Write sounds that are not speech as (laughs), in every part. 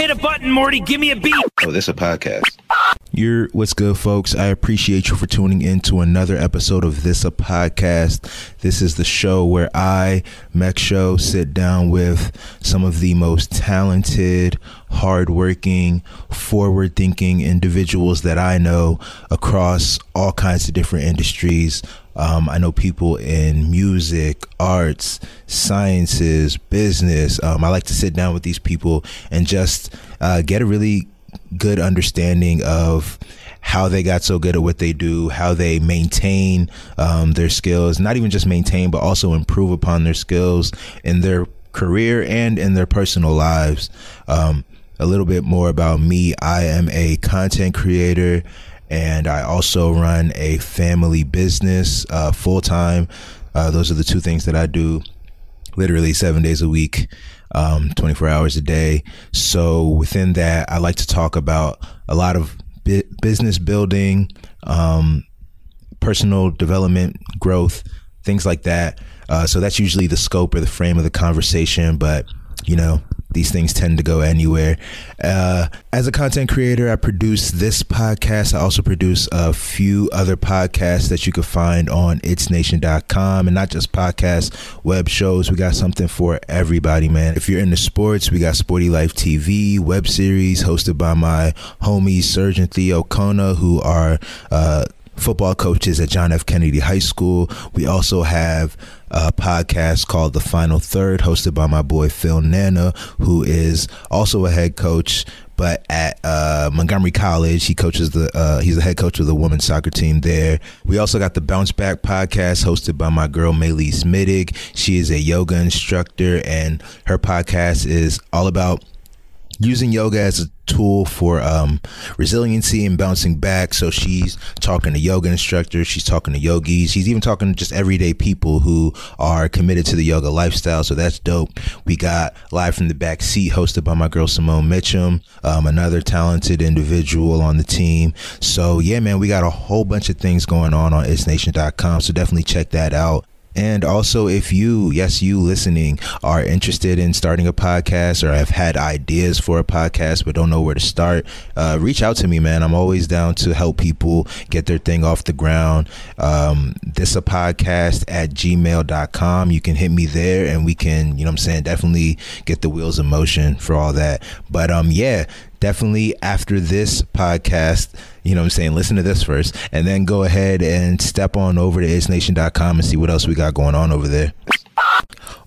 Hit a button, Morty. Give me a beat. Oh, this a podcast. You're what's good, folks. I appreciate you for tuning in to another episode of This a Podcast. This is the show where I, Mech Show, sit down with some of the most talented, hardworking, forward thinking individuals that I know across all kinds of different industries. Um, I know people in music, arts, sciences, business. Um, I like to sit down with these people and just uh, get a really good understanding of how they got so good at what they do, how they maintain um, their skills, not even just maintain, but also improve upon their skills in their career and in their personal lives. Um, a little bit more about me I am a content creator and I also run a family business uh, full time. Uh, those are the two things that I do literally seven days a week um, 24 hours a day. So within that, I like to talk about a lot of bi- business building, um, personal development, growth, things like that. Uh, so that's usually the scope or the frame of the conversation. But you know, these things tend to go anywhere. Uh, as a content creator, I produce this podcast. I also produce a few other podcasts that you can find on itsnation.com and not just podcasts, web shows. We got something for everybody, man. If you're into sports, we got Sporty Life TV, web series hosted by my homies, Surgeon Theo Kona, who are, uh, football coaches at John F. Kennedy High School. We also have a podcast called The Final Third, hosted by my boy Phil Nana, who is also a head coach. But at uh, Montgomery College, he coaches the. Uh, he's the head coach of the women's soccer team there. We also got the Bounce Back podcast, hosted by my girl Maylise Middig. She is a yoga instructor, and her podcast is all about using yoga as a tool for um, resiliency and bouncing back. So she's talking to yoga instructors, she's talking to yogis, she's even talking to just everyday people who are committed to the yoga lifestyle. So that's dope. We got live from the back seat, hosted by my girl Simone Mitchum, um, another talented individual on the team. So yeah, man, we got a whole bunch of things going on on itsnation.com. So definitely check that out. And also, if you, yes, you listening, are interested in starting a podcast or have had ideas for a podcast but don't know where to start, uh, reach out to me, man. I'm always down to help people get their thing off the ground. Um, this a podcast at gmail.com. You can hit me there and we can, you know I'm saying, definitely get the wheels in motion for all that. But um, yeah, definitely after this podcast, you know what I'm saying, listen to this first and then go ahead and step on over to itsnation.com and see what else we got going on over there.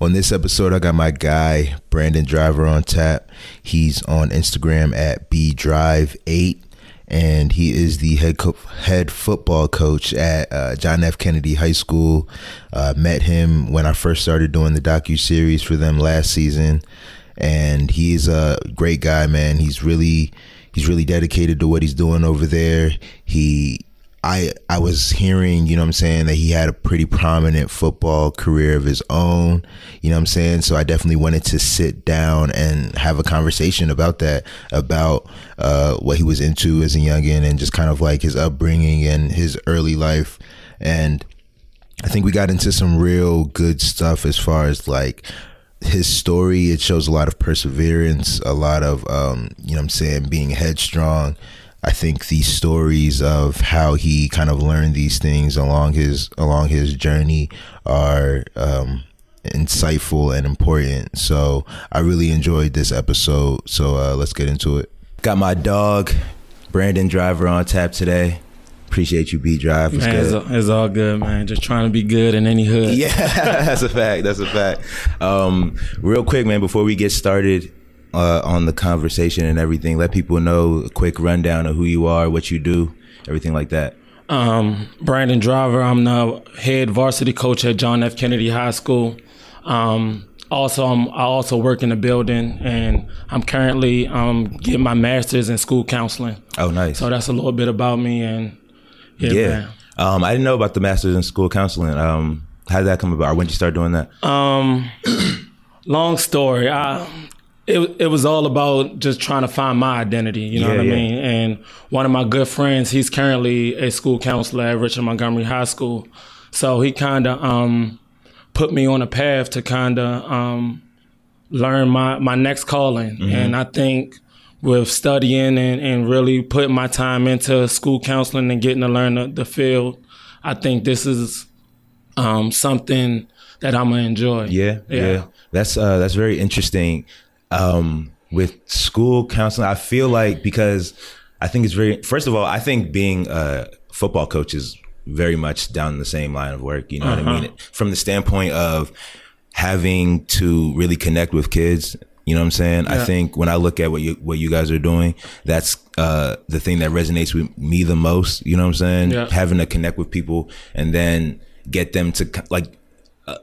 On this episode, I got my guy Brandon Driver on tap. He's on Instagram at bdrive8 and he is the head co- head football coach at uh, John F. Kennedy High School. Uh, met him when I first started doing the docu series for them last season, and he's a great guy, man. He's really he's really dedicated to what he's doing over there. He I I was hearing, you know what I'm saying, that he had a pretty prominent football career of his own, you know what I'm saying? So I definitely wanted to sit down and have a conversation about that, about uh, what he was into as a youngin and just kind of like his upbringing and his early life. And I think we got into some real good stuff as far as like his story. It shows a lot of perseverance, a lot of um, you know I'm saying, being headstrong. I think these stories of how he kind of learned these things along his along his journey are um, insightful and important. So I really enjoyed this episode. So uh, let's get into it. Got my dog Brandon Driver on tap today. Appreciate you, B Drive. Man, it's, all- it's all good, man. Just trying to be good in any hood. Yeah, (laughs) that's a fact. That's a fact. Um, real quick, man, before we get started uh, on the conversation and everything, let people know a quick rundown of who you are, what you do, everything like that. Um, Brandon Driver. I'm the head varsity coach at John F. Kennedy High School. Um, also, I'm, I also work in the building, and I'm currently um, getting my master's in school counseling. Oh, nice. So that's a little bit about me, and yeah, yeah. Um, I didn't know about the masters in school counseling. Um, how did that come about? When did you start doing that? Um, (clears throat) long story. I, it it was all about just trying to find my identity. You know Yeah, what I yeah. mean? And one of my good friends, he's currently a school counselor at Richard Montgomery High School. So he kind of um, put me on a path to kind of um, learn my my next calling. Mm-hmm. And I think with studying and, and really putting my time into school counseling and getting to learn the, the field, I think this is um, something that I'm gonna enjoy. Yeah, yeah, Yeah. That's uh, that's very interesting. Um, with school counseling, I feel like because I think it's very. First of all, I think being a football coach is very much down the same line of work. You know what I mean? From the standpoint of having to really connect with kids. You know what I'm saying? I think when I look at what you what you guys are doing, that's uh, the thing that resonates with me the most. You know what I'm saying? Yeah. Having to connect with people and then get them to like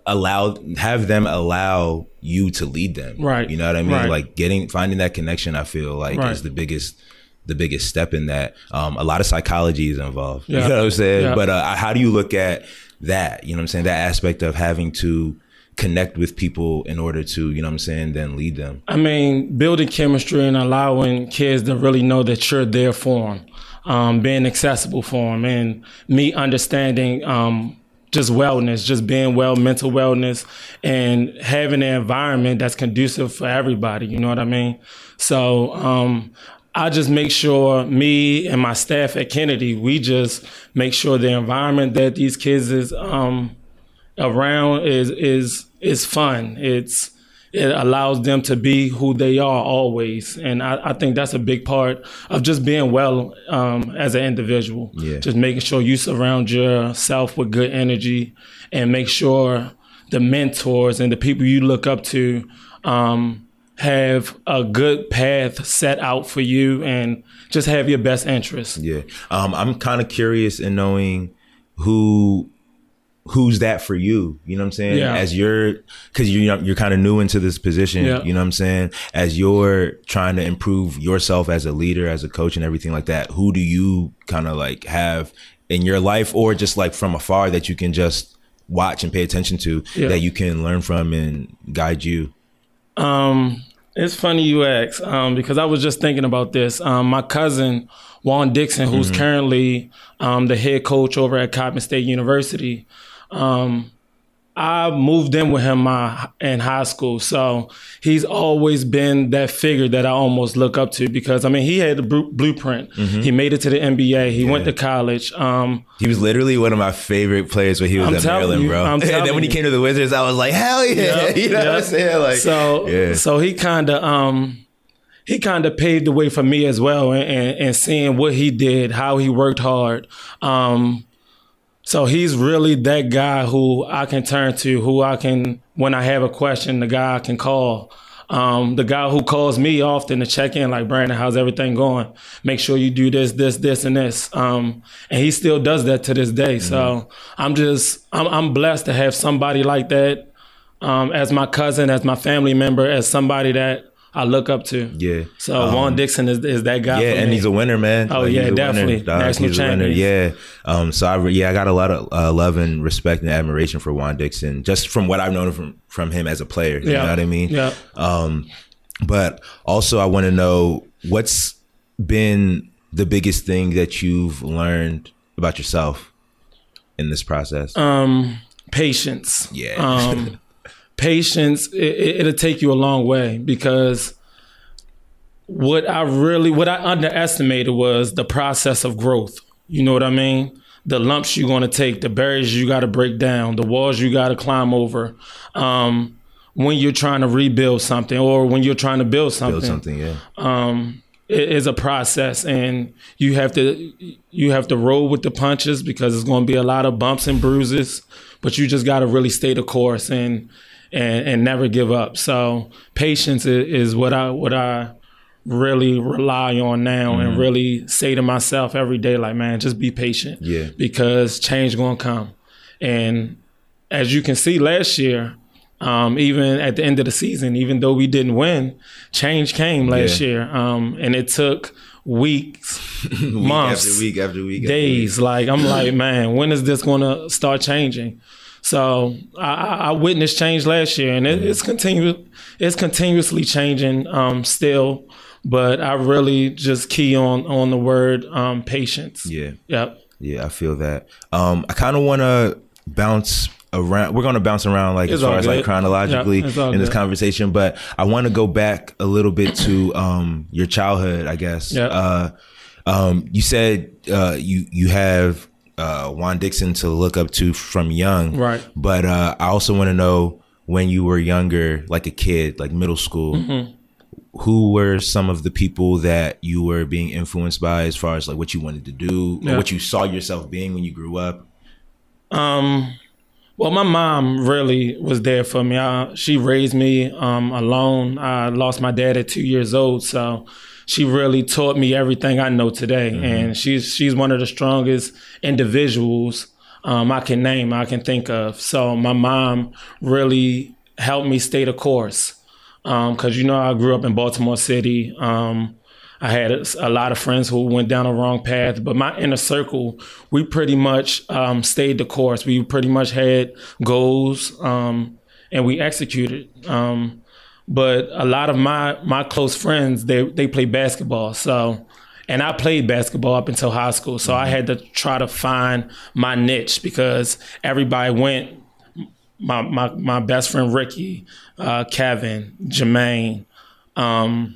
allow have them allow you to lead them. Right. You know what I mean? Right. Like getting finding that connection. I feel like Right. is the biggest the biggest step in that. Um, a lot of psychology is involved. Yeah. (laughs) You know what I'm saying? Yeah. But uh, how do you look at that? You know what I'm saying? That aspect of having to connect with people in order to, you know what I'm saying, then lead them. I mean, building chemistry and allowing kids to really know that you're there for them, um, being accessible for them, and me understanding um, just wellness, just being well, mental wellness, and having an environment that's conducive for everybody. You know what I mean? So um, I just make sure me and my staff at Kennedy, we just make sure the environment that these kids is um, around is is is fun. It's it allows them to be who they are always, and I, I think that's a big part of just being well um, as an individual. Yeah. Just making sure you surround yourself with good energy, and make sure the mentors and the people you look up to um, have a good path set out for you, and just have your best interests. Yeah. Um, I'm kind of curious in knowing who who's that for you you know what i'm saying Yeah. as you're because you're you're kind of new into this position Yeah. you know what i'm saying as you're trying to improve yourself as a leader as a coach and everything like that who do you kind of like have in your life or just like from afar that you can just watch and pay attention to Yeah. that you can learn from and guide you Um, it's funny you ask um, because I was just thinking about this. Um, my cousin Juan Dixon, who's currently um, the head coach over at Coppin State University, um, I moved in with him my, in high school, so he's always been that figure that I almost look up to because I mean he had the blueprint. He made it to the NBA. He went to college. Um, he was literally one of my favorite players when he was I'm at Maryland, you, bro. (laughs) And then when he came to the Wizards, I was like, hell yeah! (laughs) Yep, you know what I'm saying? Like, so yeah. so he kind of um he kind of paved the way for me as well and, and, and seeing what he did how he worked hard um so he's really that guy who I can turn to who I can when I have a question the guy I can call um, the guy who calls me often to check in, like Brandon, how's everything going? Make sure you do this, this, this, and this. Um, and he still does that to this day. So I'm just, I'm, I'm blessed to have somebody like that um, as my cousin, as my family member, as somebody that I look up to. Yeah. So Um, Juan Dixon is, is that guy. Yeah, and he's a winner, man. Oh, Like, yeah, definitely. winner. National He's a winner. champion. Yeah. Um. So I re- yeah I got a lot of uh, love and respect and admiration for Juan Dixon just from what I've known from from him as a player. You Yeah. know what I mean? Yeah. Um. But also I want to know what's been the biggest thing that you've learned about yourself in this process. um, patience. Yeah. Um, patience. It, it, it'll take you a long way because what I really, what I underestimated was the process of growth. You know what I mean? The lumps you're going to take, the barriers you got to break down, the walls you got to climb over. Um, when you're trying to rebuild something or when you're trying to build something, Build something. Yeah. um, it is a process, and you have to you have to roll with the punches because it's going to be a lot of bumps and bruises. But you just got to really stay the course and and and never give up. So patience is, is what I what I really rely on now and really say to myself every day, like man, just be patient. Yeah. because change going to come, and as you can see last year. Um, even at the end of the season, even though we didn't win, change came last Yeah. year, um, and it took weeks, (laughs) months, after week after week. after days. Like I'm like, man, when is this going to start changing? So I, I witnessed change last year, and it, it's continu- It's continuously changing um, still, but I really just key on on the word um, patience. Yeah. Yep. Yeah, I feel that. Um, I kind of want to bounce around. We're going to bounce around like It's as far as like chronologically Yeah, it's all in this good. conversation, but I want to go back a little bit to um, your childhood. I guess. Yeah. Uh, um, you said uh, you you have uh, Juan Dixon to look up to from young, Right. But uh, I also want to know when you were younger, like a kid, like middle school. Mm-hmm. Who were some of the people that you were being influenced by, as far as like what you wanted to do, or Yeah. what you saw yourself being when you grew up? Um, well, my mom really was there for me. I, she raised me um, alone. I lost my dad at two years old, so she really taught me everything I know today. And she's she's one of the strongest individuals um, I can name, I can think of. So my mom really helped me stay the course. Because you know, I grew up in Baltimore City. Um, I had a, a lot of friends who went down the wrong path, but my inner circle, we pretty much um, stayed the course. We pretty much had goals um, and we executed. Um, but a lot of my my close friends, they they play basketball, so. And I played basketball up until high school, so I had to try to find my niche because everybody went my my my best friend Ricky, uh, Kevin, Jermaine, um,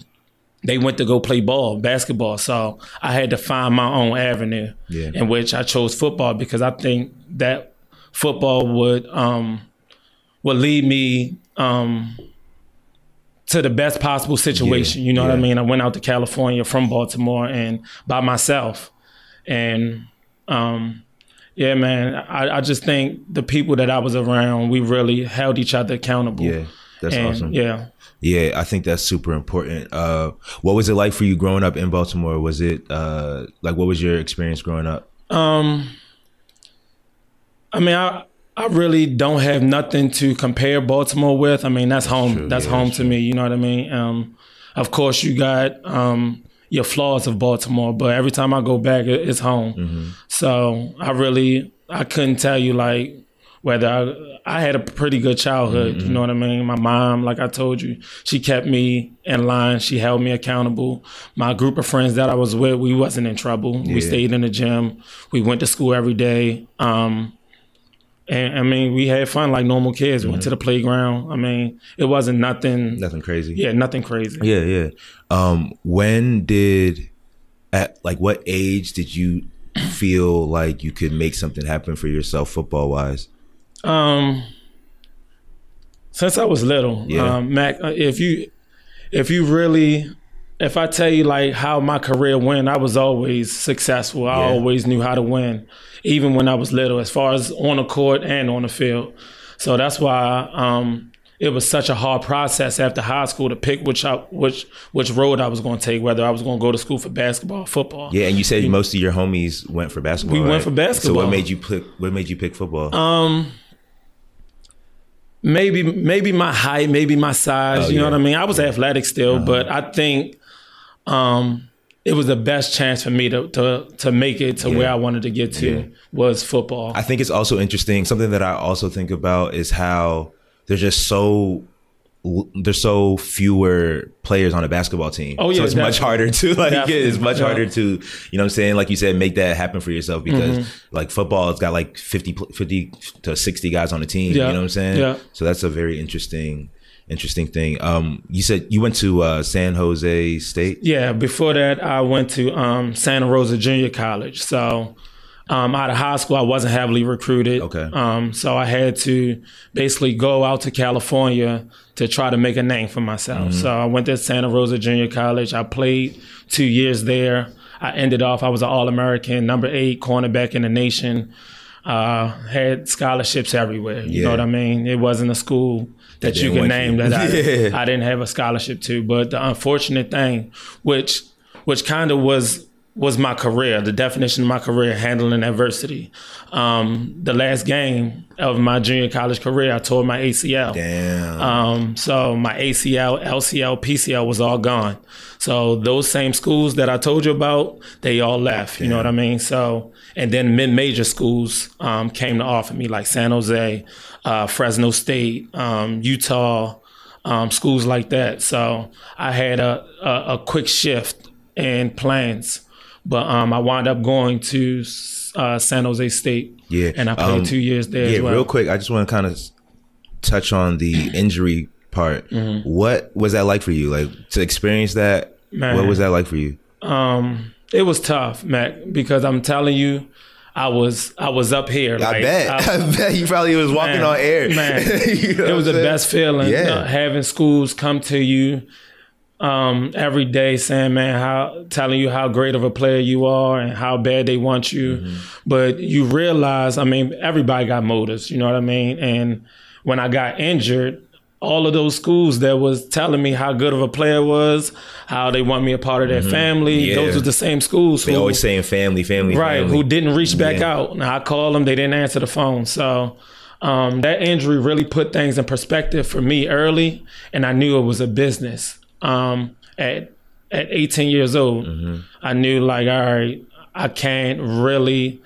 they went to go play ball, basketball. So I had to find my own avenue, Yeah. in which I chose football because I think that football would um, would lead me um, to the best possible situation. Yeah, You know what I mean? I went out to California from Baltimore and by myself, and um, yeah, man, I, I just think the people that I was around, we really held each other accountable. Yeah, that's and, awesome. Yeah. Yeah, I think that's super important. Uh, what was it like for you growing up in Baltimore? Was it uh, like what was your experience growing up? Um, I mean, I I really don't have nothing to compare Baltimore with. I mean, that's home. That's Yeah, home to me. You know what I mean? Um, of course, you got um your flaws of Baltimore, but every time I go back, it's home. Mm-hmm. So I really I couldn't tell you like whether I, I had a pretty good childhood. Mm-hmm. You know what I mean? My mom, like I told you, she kept me in line. She held me accountable. My group of friends that I was with, we wasn't in trouble. Yeah. We stayed in the gym. We went to school every day. Um, and I mean, we had fun like normal kids. We went to the playground. I mean, it wasn't nothing. Nothing crazy. Yeah, nothing crazy. Yeah, yeah. Um, when did at like what age did you feel like you could make something happen for yourself football wise? Um, since I was little, Yeah. um, Mac, uh, if you if you really if I tell you like how my career went, I was always successful. I Yeah. always knew how to win, even when I was little, as far as on the court and on the field. So that's why um, it was such a hard process after high school to pick which I, which which road I was going to take, whether I was going to go to school for basketball, or football. Yeah, and you said most of your homies went for basketball. We went for basketball. So what made you pick? What made you pick football? Um, maybe maybe my height, maybe my size. Oh, you know yeah. what I mean? I was athletic still, but I think um, it was the best chance for me to to to make it to where I wanted to get to Yeah. was football. I think it's also interesting. Something that I also think about is how there's just so there's so fewer players on a basketball team. Oh, so yeah, it's much harder to (laughs) like. Definitely. It's much Yeah. harder to you know what I'm saying. Like you said, make that happen for yourself because Mm-hmm. like football, it's got like 50, 50 to sixty guys on the team. Yeah. You know what I'm saying? Yeah. So that's a very interesting interesting thing. Um, you said you went to uh, San Jose State. Yeah, before that, I went to um, Santa Rosa Junior College. So, um, out of high school, I wasn't heavily recruited. Okay. Um, so I had to basically go out to California to try to make a name for myself. So I went to Santa Rosa Junior College. I played two years there. I ended off. I was an All American, number eight cornerback in the nation. Uh, had scholarships everywhere. You Yeah. know what I mean? It wasn't a school that you can name you. that I, Yeah. I didn't have a scholarship to. But the unfortunate thing, which which kind of was was my career, the definition of my career, handling adversity. Um, the last game of my junior college career, I tore my ACL. Damn. Um, so my ACL, LCL, PCL was all gone. So those same schools that I told you about, they all left. You know what I mean? So and then mid-major schools um, came to offer me, like San Jose, uh, Fresno State, um, Utah, um, schools like that. So I had a, a, a quick shift in plans, but um, I wound up going to uh, San Jose State. Yeah, and I played um, two years there. Yeah, as well. real quick, I just want to kind of touch on the injury part. Mm-hmm. What was that like for you? Like to experience that? Man. What was that like for you? Um, it was tough, Mac, because I'm telling you, I was I was up here. I like, bet. I- (laughs) I, bet you probably was walking Man, on air. man. (laughs) You know it was the best feeling. Yeah. uh, having schools come to you um, every day, saying, "Man, how telling you how great of a player you are and how bad they want you." Mm-hmm. But you realize, I mean, everybody got motives. You know what I mean? And when I got injured. All of those schools that was telling me how good of a player was, how they want me a part of their family. Mm-hmm. Yeah. Those were the same schools. They who- always saying family, family, right family. who didn't reach back Yeah. out and i called them they didn't answer the phone so um, that injury really put things in perspective for me early and i knew it was a business um, at at 18 years old Mm-hmm. i knew like all right i can't really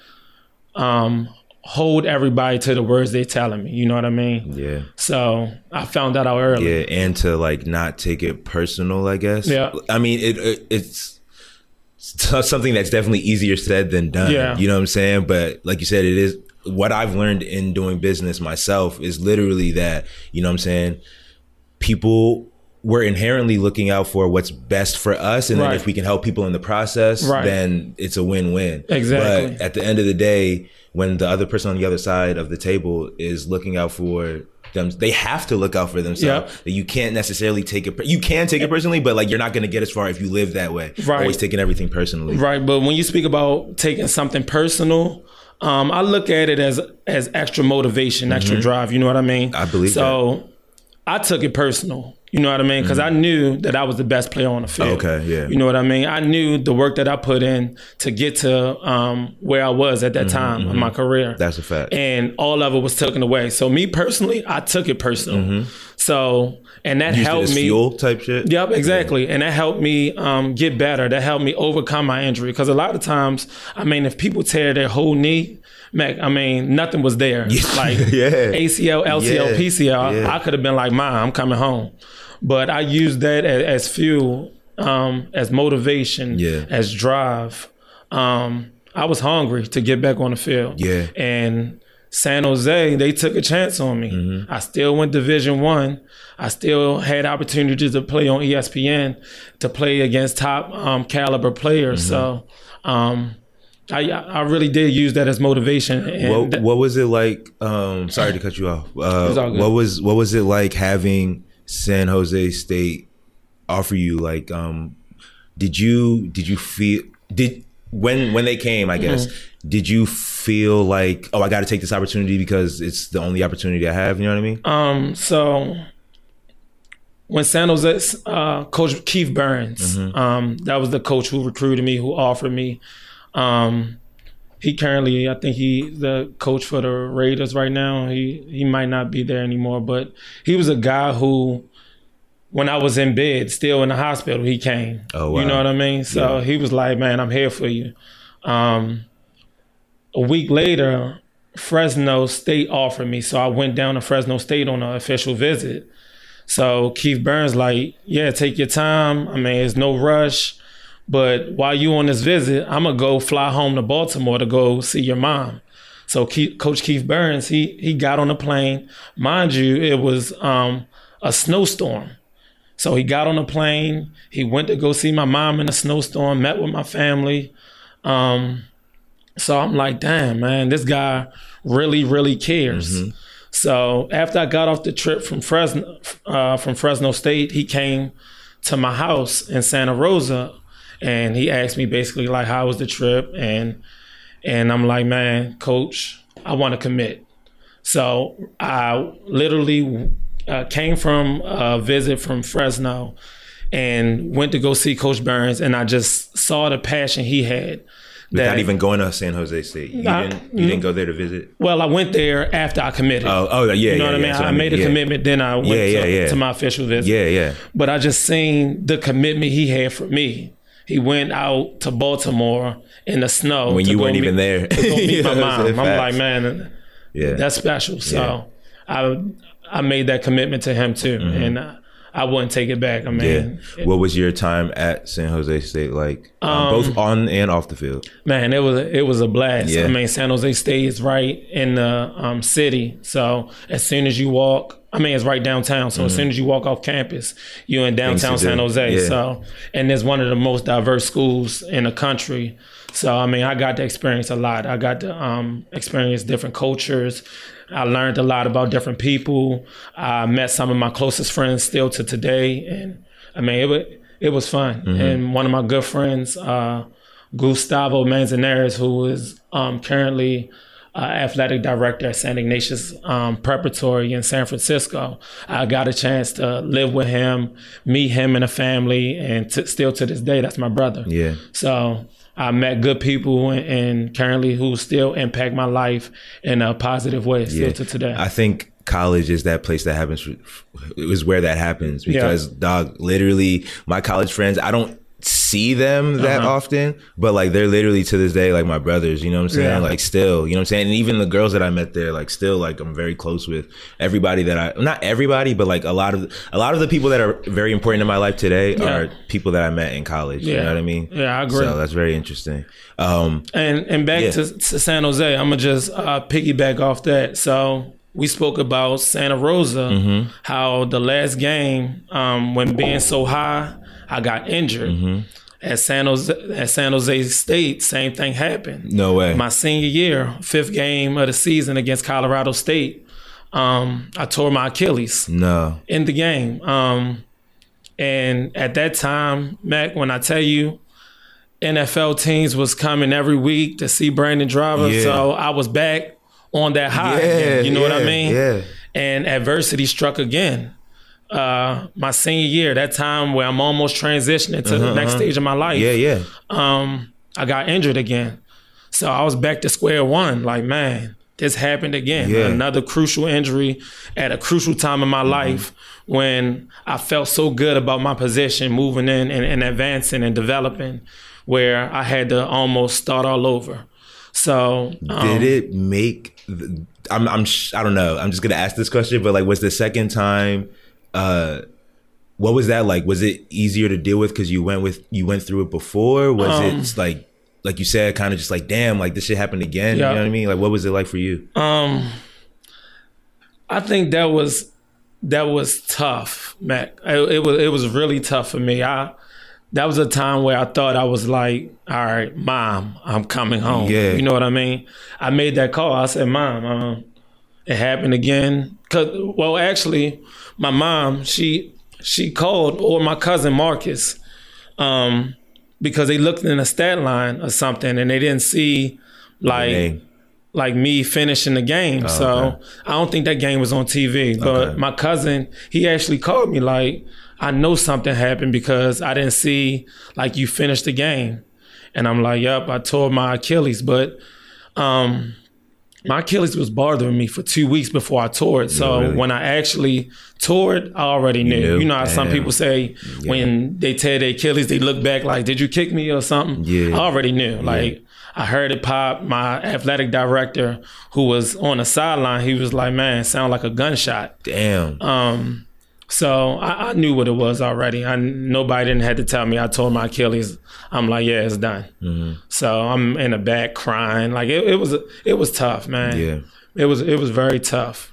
um, hold everybody to the words they're telling me you know what i mean Yeah. so i found that out early Yeah, and to like not take it personal, I guess. Yeah. I mean, it, it it's something that's definitely easier said than done. Yeah. You know what I'm saying? But like you said, it is what I've learned in doing business myself is literally that, you know what I'm saying? People we're inherently looking out for what's best for us and then if we can help people in the process Right. then it's a win-win Exactly. but at the end of the day when the other person on the other side of the table is looking out for them they have to look out for themselves Yep. that you can't necessarily take it you can take it personally but like you're not going to get as far if you live that way Right. always taking everything personally Right, but when you speak about taking something personal, um, I look at it as as extra motivation, extra drive. You know what I mean? Mm-hmm. I believe so. I took it personal. You know what I mean? Because I knew that I was the best player on the field. Mm-hmm. Okay, yeah. You know what I mean? I knew the work that I put in to get to um, where I was at that Mm-hmm, time in my career. that's a fact and all of it was taken away. So me personally, I took it personal. So and that. Used helped as me. fuel type shit Yep, exactly. And that helped me um, get better. That helped me overcome my injury. Because a lot of times, I mean, if people tear their whole knee, Mac, I mean, nothing was there. (laughs) Like (laughs) Yeah. ACL, LCL, Yeah. PCL, Yeah. I could have been like, "Mom, I'm coming home." But I used that as, as fuel, um, as motivation, Yeah. as drive. Um, I was hungry to get back on the field. Yeah. And San Jose, they took a chance on me. Mm-hmm. I still went Division One. I. still had opportunities to play on ESPN, to play against top um, caliber players. Mm-hmm. So um, I I really did use that as motivation. What, what was it like um sorry to cut you off uh, what was what was it like having san jose state offer you like um did you did you feel did when when they came i guess Mm-hmm. did you feel like oh i got to take this opportunity because it's the only opportunity i have you know what i mean Um, so when San Jose, uh, Coach Keith Burns, um, that was the coach who recruited me, who offered me. Um, he currently, I think he the coach for the Raiders right now. He he might not be there anymore, but he was a guy who, when I was in bed, still in the hospital, he came. Oh, wow. You know what I mean? So Yeah. he was like, "Man, I'm here for you." Um, a week later, Fresno State offered me, so I went down to Fresno State on an official visit. So Keith Burns like, yeah, take your time. I mean, it's no rush. But while you on this visit, I'm gonna go fly home to Baltimore to go see your mom. So Keith, Coach Keith Burns, he he got on the plane. Mind you, it was um, a snowstorm. So he got on the plane. He went to go see my mom in a snowstorm. Met with my family. Um, so I'm like, damn, man, this guy really, really cares. So after I got off the trip from Fresno, uh, from Fresno State, he came to my house in Santa Rosa, and he asked me basically like, how was the trip? And and I'm like, man, coach, I want to commit. So I literally uh, came from a visit from Fresno and went to go see Coach Burns, and I just saw the passion he had. Without even going to San Jose State, you Nah, didn't you didn't go there to visit. Well, I went there after I committed. Oh, oh yeah, you know yeah, what I mean? what I made a yeah. commitment, then I went Yeah, to, to my official visit. Yeah, yeah. But I just seen the commitment he had for me. He went out to Baltimore in the snow When you weren't meet- even there. to go meet (laughs) my mom. I'm like, man, Yeah. that's special. So I I made that commitment to him too, Mm-hmm. and uh, I wouldn't take it back. I mean, yeah. What was your time at San Jose State like, um, both on and off the field? Man, it was it was a blast. Yeah. I mean, San Jose State is right in the um, city, so as soon as you walk, I mean, it's right downtown. So as soon as you walk off campus, you're in downtown. San Jose. Yeah. So, and it's one of the most diverse schools in the country. So, I mean, I got to experience a lot. I got to um, experience different cultures. I learned a lot about different people. I met some of my closest friends still to today, and I mean, it was it was fun. And one of my good friends, uh, Gustavo Manzanares, who is um, currently uh, athletic director at San Ignatius um, Preparatory in San Francisco. I got a chance to live with him, meet him and a family, and t- still to this day, that's my brother. Yeah. So I met good people and, and currently who still impact my life in a positive way still Yeah. to today. I think college is that place that happens. It was where that happens because dog, literally, my college friends. I don't see them that Uh-huh. often, but like they're literally to this day like my brothers. You know what I'm saying? Yeah. Like still, you know what I'm saying? And even the girls that I met there, like still, like I'm very close with everybody that I. Not everybody, but like a lot of a lot of the people that are very important in my life today Yeah. are people that I met in college. You know what I mean? Yeah, I agree. So that's very interesting. Um, And and back Yeah. to, to San Jose, I'm gonna just uh, piggyback off that. So we spoke about Santa Rosa, Mm-hmm. how the last game, um, when being so high, I got injured. Mm-hmm. At San Jose, at San Jose State, same thing happened. no way. My senior year, fifth game of the season against Colorado State, um, I tore my Achilles no. in the game. Um, and at that time, Mac, when I tell you, NFL teams was coming every week to see Brandon Driver, Yeah. so I was back on that high. Yeah, again, you know what I mean? yeah. And adversity struck again. Uh, my senior year, that time where I'm almost transitioning to the next stage of my life Uh-huh, Yeah, yeah. um, I got injured again. So I was back to square one. Like, man, this happened again. Yeah. Another crucial injury at a crucial time in my Mm-hmm. life when I felt so good about my position, moving in and, and advancing and developing, where I had to almost start all over. So um, Did it make? The, I'm. I'm. sh- I don't know. I'm just gonna ask this question, but like, was the second time? Uh What was that like? Was it easier to deal with because you went with you went through it before? Was Um, it like, like you said, kind of just like, damn, like this shit happened again? Yeah. You know what I mean? Like, what was it like for you? Um, I think that was that was tough, Mac. It, it was it was really tough for me. I that was a time where I thought I was like, all right, mom, I'm coming home. Yeah. you know what I mean. I made that call. I said, mom, um, it happened again. Cause well, actually, my mom she she called or my cousin Marcus, um, because they looked in a stat line or something and they didn't see like Dang. like me finishing the game. so Oh, okay. I don't think that game was on TV. But Okay. my cousin, he actually called me like, I know something happened because I didn't see like you finished the game. And I'm like, Yep, I tore my Achilles. But um my Achilles was bothering me for two weeks before I tore it. So really? when I actually tore it, I already knew. knew? You know how some people say when they tear their Achilles, they look back like, did you kick me or something? Yeah. I already knew. Like I heard it pop. My athletic director, who was on the sideline, he was like, "Man, it sound like a gunshot." Damn. Um, so I, I knew what it was already. I nobody didn't have to tell me. I told my Achilles. I'm like, "Yeah, it's done." Mm-hmm. So I'm in the back crying. Like it, it was it was tough, man. yeah. It was it was very tough,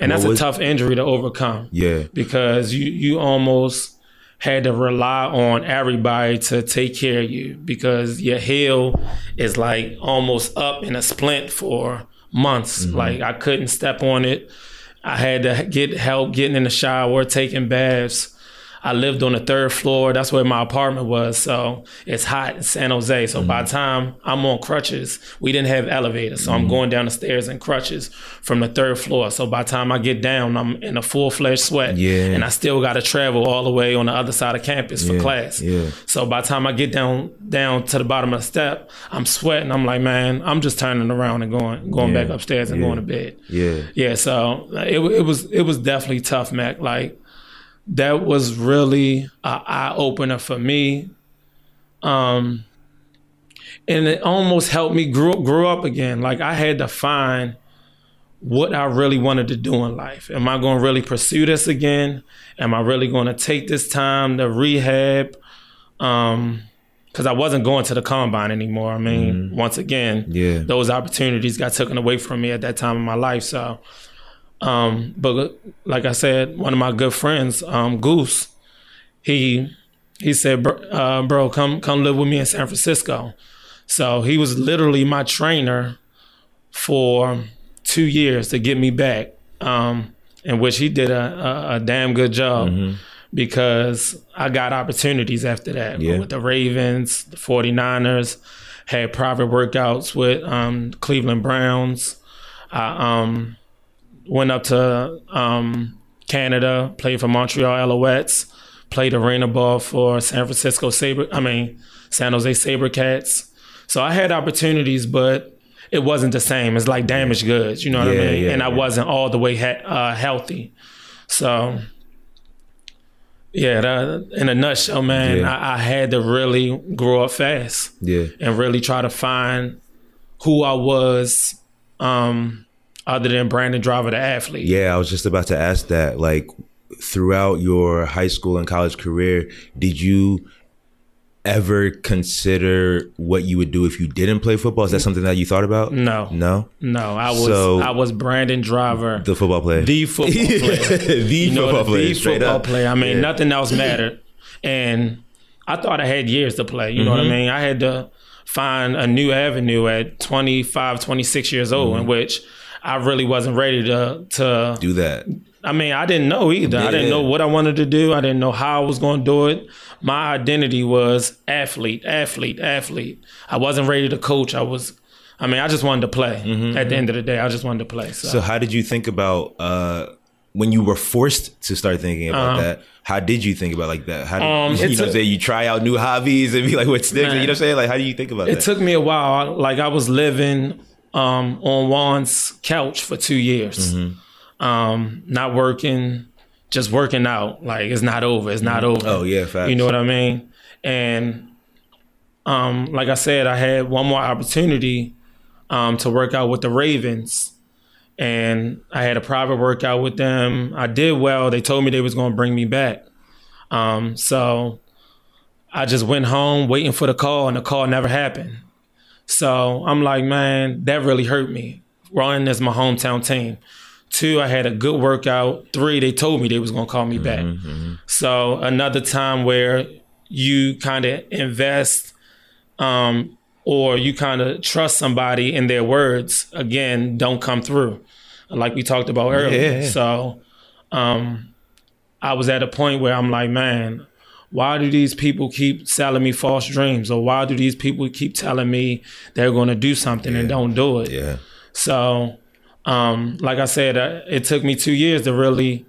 and What that's was- a tough injury to overcome Yeah. because you you almost had to rely on everybody to take care of you because your heel is like almost up in a splint for months. Like I couldn't step on it. I had to get help getting in the shower, taking baths. I lived on the third floor. That's where my apartment was. So it's hot in San Jose. So by the time I'm on crutches, we didn't have elevators. So I'm mm-hmm. going down the stairs in crutches from the third floor. So by the time I get down, I'm in a full fledged sweat. Yeah. And I still got to travel all the way on the other side of campus for Yeah, class. yeah. So by the time I get down down to the bottom of the step, I'm sweating. I'm like, man, I'm just turning around and going going Yeah, back upstairs and going to bed. Yeah. Yeah, so it it was it was definitely tough, Mac. Like that was really an eye opener for me. Um, and it almost helped me grow grow up again. Like I had to find what I really wanted to do in life. Am I going to really pursue this again? Am I really going to take this time to rehab? Um, because I wasn't going to the combine anymore. I mean, mm-hmm. once again, yeah, those opportunities got taken away from me at that time in my life. So, um, but like I said, one of my good friends, um, Goose, he he said, uh, "Bro, come come live with me in San Francisco." So he was literally my trainer for two years to get me back, um, in which he did a, a, a damn good job. Mm-hmm because I got opportunities after that yeah. with the Ravens, the 49ers, had private workouts with um, Cleveland Browns. I um, went up to um, Canada, played for Montreal Alouettes, played arena ball for San Francisco Sabre, I mean, San Jose SaberCats. So I had opportunities, but it wasn't the same. It's like damaged goods, you know what yeah, I mean? Yeah, and I wasn't all the way ha- uh, healthy. So yeah, that, in a nutshell, man, Yeah. I, I had to really grow up fast Yeah. and really try to find who I was, um, other than Brandon Driver, the athlete. Yeah, I was just about to ask that. Like, throughout your high school and college career, did you ever consider what you would do if you didn't play football? Is that something that you thought about? No, No, no, I was So- I was Brandon Driver, the football player. the football (laughs) player. the you know, football the, player. the football up. player. I mean, Yeah. nothing else mattered. And I thought I had years to play. You know what I Mm-hmm. mean? I had to find a new avenue at 25, 26 years old, Mm-hmm. in which I really wasn't ready to to Do that. I mean, I didn't know either. I didn't know what I wanted to do. I didn't know how I was going to do it. My identity was athlete, athlete, athlete. I wasn't ready to coach. I was, I mean, I just wanted to play. At the end of the day, I just wanted to play. So, Mm-hmm, So, how did you think about uh, when you were forced to start thinking about that? How did you think about like that? How did Um, (laughs) you know? a- say you try out new hobbies and be like, "What sticks?" You know what I'm saying? Like, how do you think about it that? took me a while. Like I was living um, on Juan's couch for two years, um, not working, just working out. Like it's not over. It's not over. oh yeah, facts. You know what I mean? And um, like I said, I had one more opportunity um, to work out with the Ravens. And I had a private workout with them. I did well. They told me they was going to bring me back. Um, so I just went home waiting for the call, and the call never happened. So I'm like, man, that really hurt me. Running as my hometown team. Two, I had a good workout. Three, they told me they was gonna call me back. So another time where you kind of invest, um, or you kind of trust somebody in their words. Again, don't come through, like we talked about earlier. Yeah. So, um, I was at a point where I'm like, man, why do these people keep selling me false dreams, or why do these people keep telling me they're going to do something and don't do it? yeah, So, um, like I said, uh, it took me two years to really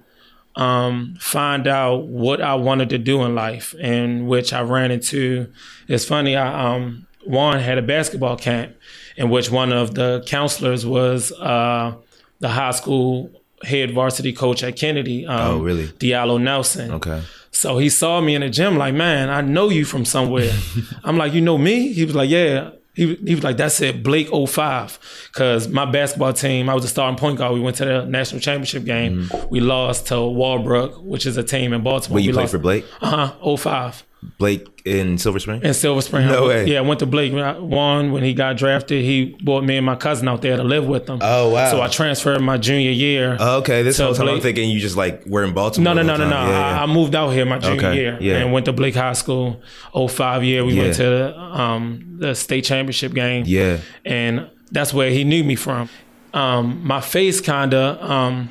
um, find out what I wanted to do in life, in which I ran into. It's funny, I um, Juan had a basketball camp in which one of the counselors was uh, the high school head varsity coach at Kennedy. Um, Oh, really? Diallo Nelson. okay. So he saw me in the gym, like, man, I know you from somewhere. (laughs) I'm like, you know me? He was like, yeah. He, he was like, that's it, Blake 05. Because my basketball team, I was a starting point guard. We went to the national championship game. We lost to Walbrook, which is a team in Baltimore. You we played lost, for Blake? Uh huh, 05. Blake in Silver Spring? In Silver Spring. No I- way. Yeah, I went to Blake. Juan, when he got drafted, he brought me and my cousin out there to live with him. Oh, wow. So I transferred my junior year. Oh, okay, this whole time I'm thinking you just like were in Baltimore. No, no, no, no, no. Yeah, yeah. I, I moved out here my junior Okay, year yeah. and went to Blake High School. 05 year, we Yeah. went to the, um, the state championship game. yeah. And that's where he knew me from. Um, my face kind of, um,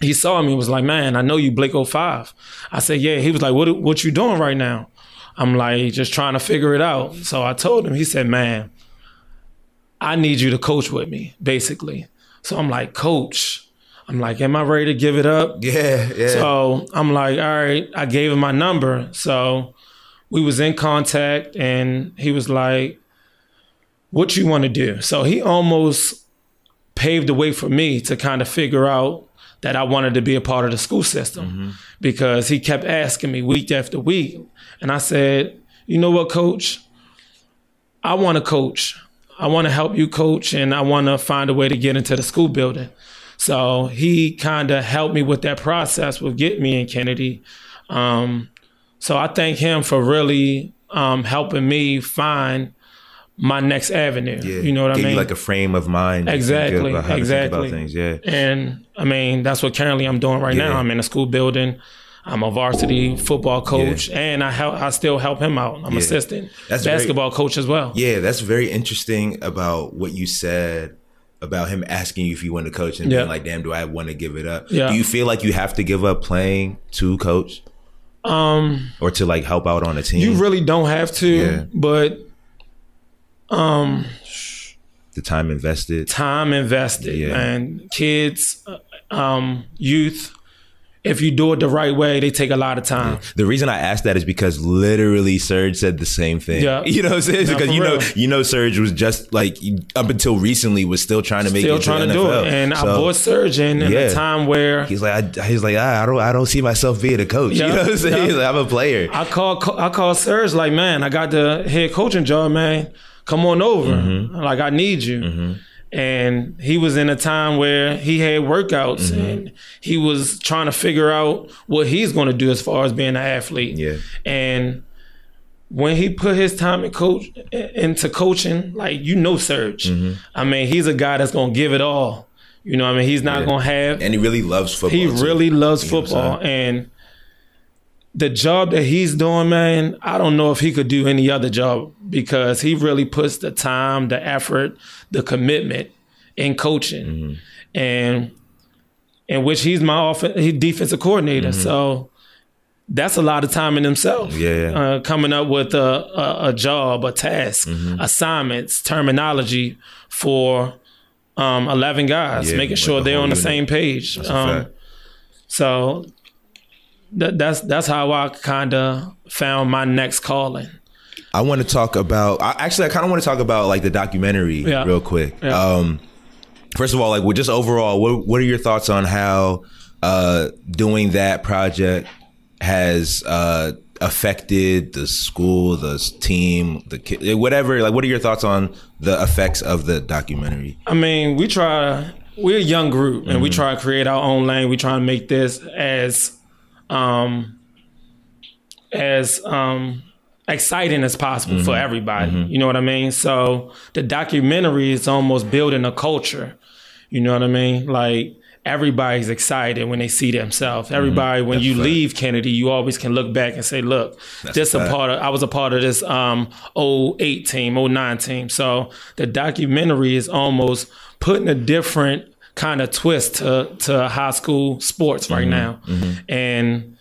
he saw me and was like, man, I know you Blake 05. I said, yeah. He was like, what, what you doing right now? I'm like, just trying to figure it out. So I told him, he said, man, I need you to coach with me, basically. So I'm like, coach. I'm like, am I ready to give it up? Yeah, yeah. So I'm like, all right, I gave him my number. So we was in contact and he was like, what you want to do? So he almost paved the way for me to kind of figure out that I wanted to be a part of the school system because he kept asking me week after week. And I said, you know what, coach? I want to coach. I want to help you coach and I want to find a way to get into the school building. So he kind of helped me with that process with getting me in Kennedy. Um, so I thank him for really um, helping me find my next avenue. Yeah. You know what I mean? You like a frame of mind. Exactly, about how to think exactly. about things. Yeah. And I mean, that's what currently I'm doing right Yeah. now. I'm in a school building. I'm a varsity football coach, and I help. I still help him out. I'm Yeah. assistant That's very- basketball coach as well. Yeah, that's very interesting about what you said about him asking you if you want to coach and Yeah. being like, "Damn, do I want to give it up?" Yeah. Do you feel like you have to give up playing to coach Um, or to like help out on a team? you really don't have to, Yeah. but um, the time invested. time invested, Yeah. and kids, uh, um, youth. If you do it the right way, they take a lot of time. The reason I asked that is because literally Serge said the same thing. Yeah. (laughs) You know what I'm saying? No, Because you know, real. you know, Serge was just like up until recently was still trying to make Still it trying to, to do it, and I So bought surgeon in Yeah. a time where He's like, I, he's like, ah, I don't, I don't see myself being a coach. Yeah. You know what I'm saying? Yeah. He's like, I'm a player. I call, I called Serge like, man, I got the head coaching job, man. Come on over. Mm-hmm. Like I need you. And he was in a time where he had workouts Mm-hmm. and he was trying to figure out what he's going to do as far as being an athlete. Yeah. And when he put his time in coach into coaching, like you know Serge. Mm-hmm. I mean, he's a guy that's going to give it all. You know, what I mean, he's not Yeah. going to have And he really loves football. he too. really loves You know what I'm football and the job that he's doing man i don't know if he could do any other job because he really puts the time the effort the commitment in coaching Mm-hmm. and in which he's my off- he defensive coordinator so that's a lot of time in himself Mm-hmm. Yeah. Uh, coming up with a, a, a job a task Mm-hmm. assignments terminology for um, 11 guys Yeah, making sure the they're on the unit. same page Um, so that, that's that's how I kind of found my next calling. I want to talk about. I, actually, I kind of want to talk about like the documentary Yeah. real quick. Yeah. Um, first of all, like, well, just overall, what what are your thoughts on how uh, doing that project has uh, affected the school, the team, the kid, whatever? Like, what are your thoughts on the effects of the documentary? I mean, we try. We're a young group, and Mm-hmm. we try to create our own lane. We try to make this as um as um exciting as possible for Mm-hmm. everybody. You know what I mean? So the documentary is almost building a culture. You know what I mean? Like everybody's excited when they see themselves. Everybody, when you Mm-hmm. fact. leave Kennedy, you always can look back and say, "Look, this a part of." I was a part of this um 08 team, 09 team. So the documentary is almost putting a different kind of twist to to high school sports right now, and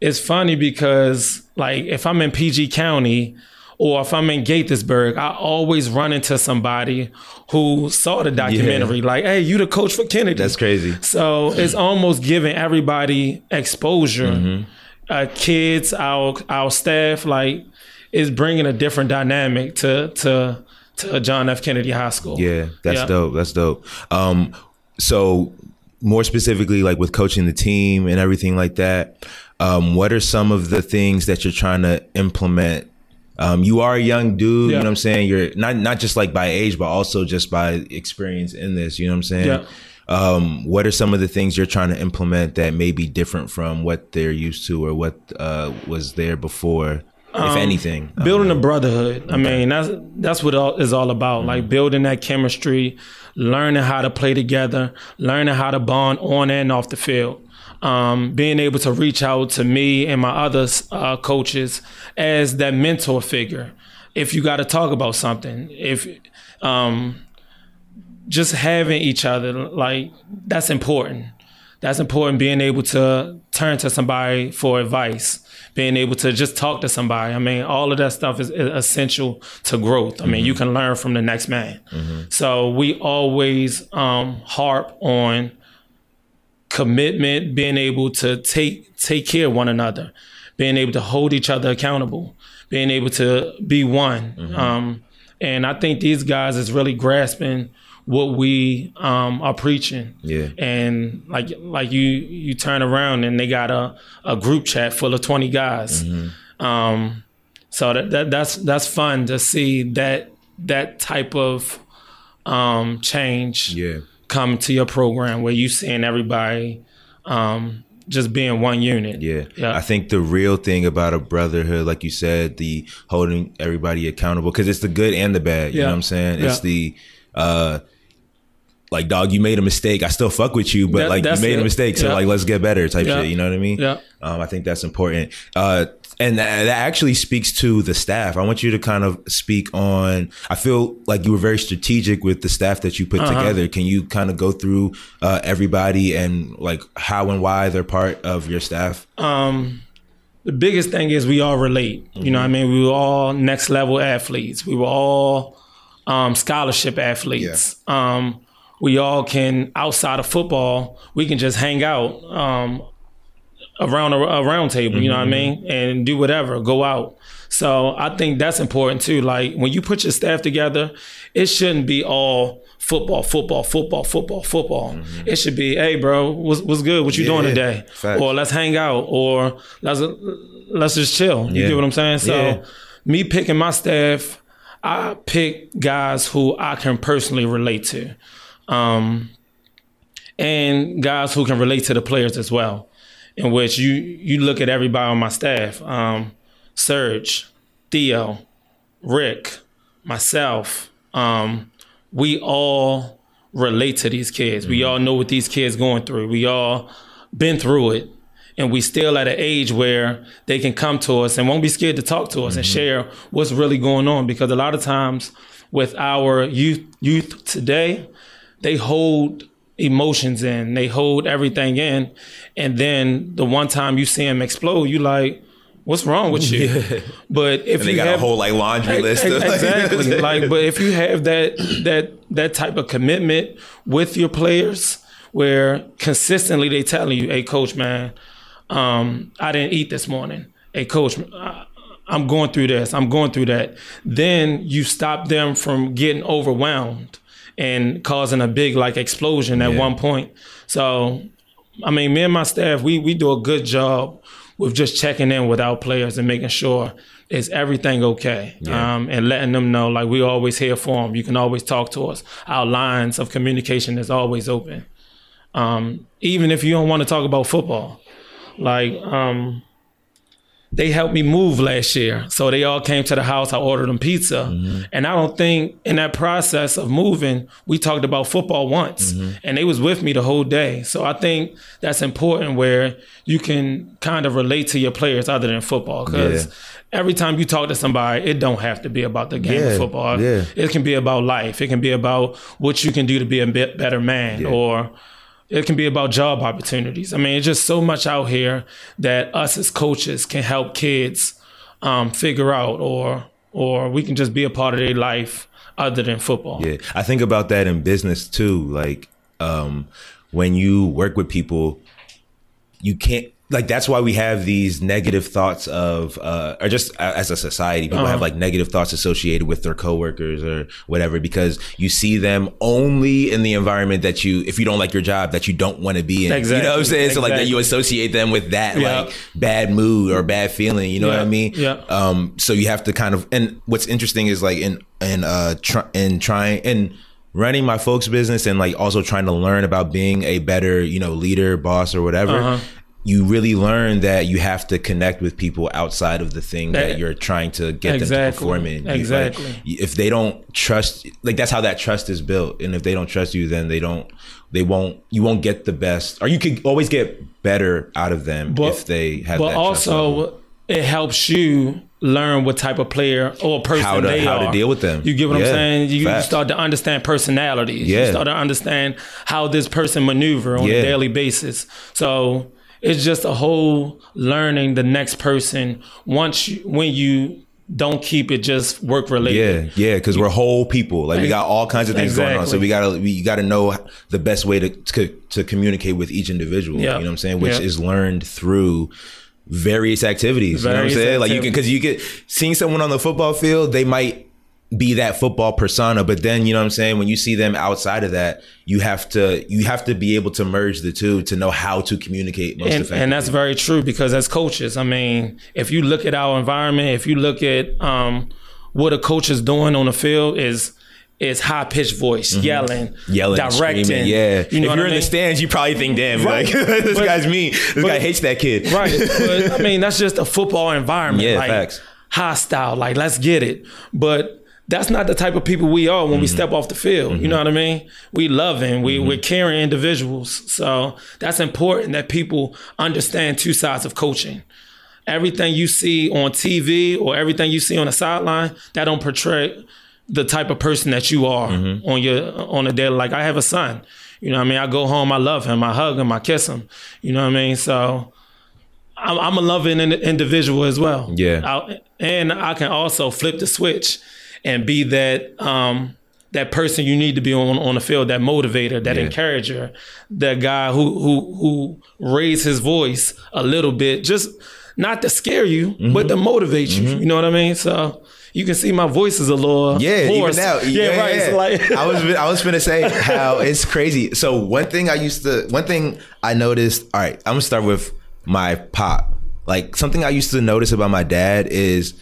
it's funny because like if I'm in PG County or if I'm in Gaithersburg, I always run into somebody who saw the documentary. Like, hey, you the coach for Kennedy. That's crazy. So it's almost giving everybody exposure. Mm-hmm. Uh, kids, our our staff, like, is bringing a different dynamic to to to John F. Kennedy High School. Yeah, that's Yeah. dope. That's dope. Um, so more specifically, like with coaching the team and everything like that, um, what are some of the things that you're trying to implement? Um, you are a young dude, you know what I'm saying? You're not not just like by age, but also just by experience in this, you know what I'm saying? Yeah. Um, what are some of the things you're trying to implement that may be different from what they're used to or what uh, was there before, if anything? Um, building a brotherhood. I mean, that's that's what all is all about. Like building that chemistry, learning how to play together, learning how to bond on and off the field. Um, being able to reach out to me and my other uh, coaches as that mentor figure. If you got to talk about something, if um, just having each other, like that's important. That's important. Being able to turn to somebody for advice, being able to just talk to somebody. I mean, all of that stuff is is essential to growth. I mean, you can learn from the next man. So we always um, harp on commitment, being able to take take care of one another, being able to hold each other accountable, being able to be one. Um, and I think these guys is really grasping what we um, are preaching. Yeah. And like like you you turn around and they got a, a group chat full of twenty guys. Um, so that, that that's that's fun to see that that type of um, change Yeah. come to your program where you seeing everybody um, just being one unit. Yeah. Yeah. I think the real thing about a brotherhood, like you said, the holding everybody accountable, because it's the good and the bad. You Yeah. know what I'm saying? It's Yeah. the uh like dog, you made a mistake. I still fuck with you, but That- like you made a mistake, so Yeah. like let's get better type Yeah. shit. You know what I mean? Yeah. Um, I think that's important. Uh, and that, that actually speaks to the staff. I want you to kind of speak on. I feel like you were very strategic with the staff that you put Uh-huh. together. Can you kind of go through uh, everybody and like how and why they're part of your staff? Um, the biggest thing is we all relate. You know what I mean? We were all next level athletes. We were all um, scholarship athletes. Um, we all can, outside of football, we can just hang out um, around a, a round table, you know what I mean? And do whatever, go out. So I think that's important too. Like when you put your staff together, it shouldn't be all football, football, football, football, football. It should be, hey, bro, what's, what's good? What you doing today? facts. Or let's hang out, or let's let's just chill. You get what I'm saying? So Yeah. me picking my staff, I pick guys who I can personally relate to, um, and guys who can relate to the players as well. In which you you look at everybody on my staff, um, Serge, Theo, Rick, myself. Um, we all relate to these kids. We all know what these kids going through. We all been through it. And we still at an age where they can come to us and won't be scared to talk to us and share what's really going on. Because a lot of times with our youth youth today, they hold emotions in, they hold everything in, and then the one time you see them explode, you like, what's wrong with you? But if They you got have a whole like laundry list. Of, like- exactly (laughs) like but if you have that that that type of commitment with your players where consistently they telling you hey coach man um i didn't eat this morning hey coach I- i'm going through this i'm going through that then you stop them from getting overwhelmed and causing a big like explosion at Yeah. one point so I mean, me and my staff, we we do a good job with just checking in with our players and making sure is everything okay, um, and letting them know like we always here for them. You can always talk to us. Our lines of communication is always open, um, even if you don't want to talk about football. Like um, they helped me move last year, so they all came to the house. I ordered them pizza, mm-hmm. and I don't think in that process of moving, we talked about football once, mm-hmm. and they was with me the whole day. So I think that's important where you can kind of relate to your players other than football, because Yeah. every time you talk to somebody, it don't have to be about the game Yeah, of football. yeah. It can be about life. It can be about what you can do to be a better man, or it can be about job opportunities. I mean, it's just so much out here that us as coaches can help kids um, figure out, or or we can just be a part of their life other than football. Yeah, I think about that in business too. Like um, when you work with people, you can't like that's why we have these negative thoughts of uh, or just as a society people have like negative thoughts associated with their coworkers or whatever because you see them only in the environment that you if you don't like your job that you don't want to be in you know what i'm Exactly, saying so like that you associate them with that Yeah. like bad mood or bad feeling you know what i mean yeah. um so you have to kind of and what's interesting is like in in uh try, in trying in running my folks business and like also trying to learn about being a better you know leader boss or whatever Uh-huh. You really learn that you have to connect with people outside of the thing that That- you're trying to get them to Exactly, perform in You- like, if they don't trust like that's how that trust is built and if they don't trust you then they don't they won't you won't get the best or you could always get better out of them But- if they have But that trust also, it helps you learn what type of player or person How to- they how to deal with them. You get what Yeah, I'm saying? You facts. start to understand personalities. You start to understand how this person maneuver on Yeah. a daily basis. So it's just a whole learning the next person once you, when you don't keep it just work related. Yeah, yeah, because we're whole people. Like we got all kinds of things going on. So we gotta we gotta know the best way to to, to communicate with each individual. Yeah. You know what I'm saying? Which Yeah. is learned through various activities. you know what I'm Various saying? Like you can activities. because you get seeing someone on the football field, they might be that football persona, but then you know what I'm saying. When you see them outside of that, you have to you have to be able to merge the two to know how to communicate most and, effectively. and that's very true because as coaches, I mean, if you look at our environment, if you look at um, what a coach is doing on the field, is is high pitched voice, yelling, Yelling, directing. screaming, yeah. You know if you're I in the stands, you probably think, "Damn, Right. like (laughs) this But- guy's mean. This but- guy hates that kid." Right. But (laughs) I mean, that's just a football environment. Yeah, like, facts. Hostile. Like, let's get it. But that's not the type of people we are when we Mm-hmm. step off the field. You know what I mean? We loving. We we're caring individuals. So that's important that people understand two sides of coaching. Everything you see on TV or everything you see on the sideline, that don't portray the type of person that you are Mm-hmm. on your on a daily. Like I have a son. You know what I mean? I go home, I love him, I hug him, I kiss him. You know what I mean? So I'm, I'm a loving individual as well. Yeah. I- and I can also flip the switch and be that um, that person you need to be on on the field, that motivator, that Yeah. encourager, that guy who who who raise his voice a little bit, just not to scare you, Mm-hmm. but to motivate you. You know what I mean? So you can see my voice is a little Yeah, hoarse. even now. (laughs) Yeah, right. yeah. So like, I was I was gonna say how (laughs) it's crazy. So one thing I used to one thing I noticed. All right, I'm gonna start with my pop. Like something I used to notice about my dad is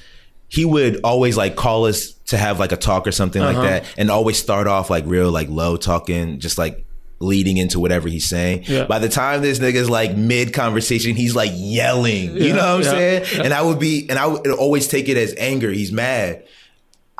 he would always like call us to have like a talk or something Uh-huh. like that, and always start off like real like low talking, just like leading into whatever he's saying. Yeah. By the time this nigga's like mid conversation, he's like yelling. you know what I'm yeah, saying? yeah. And I would be, and I would always take it as anger. He's mad.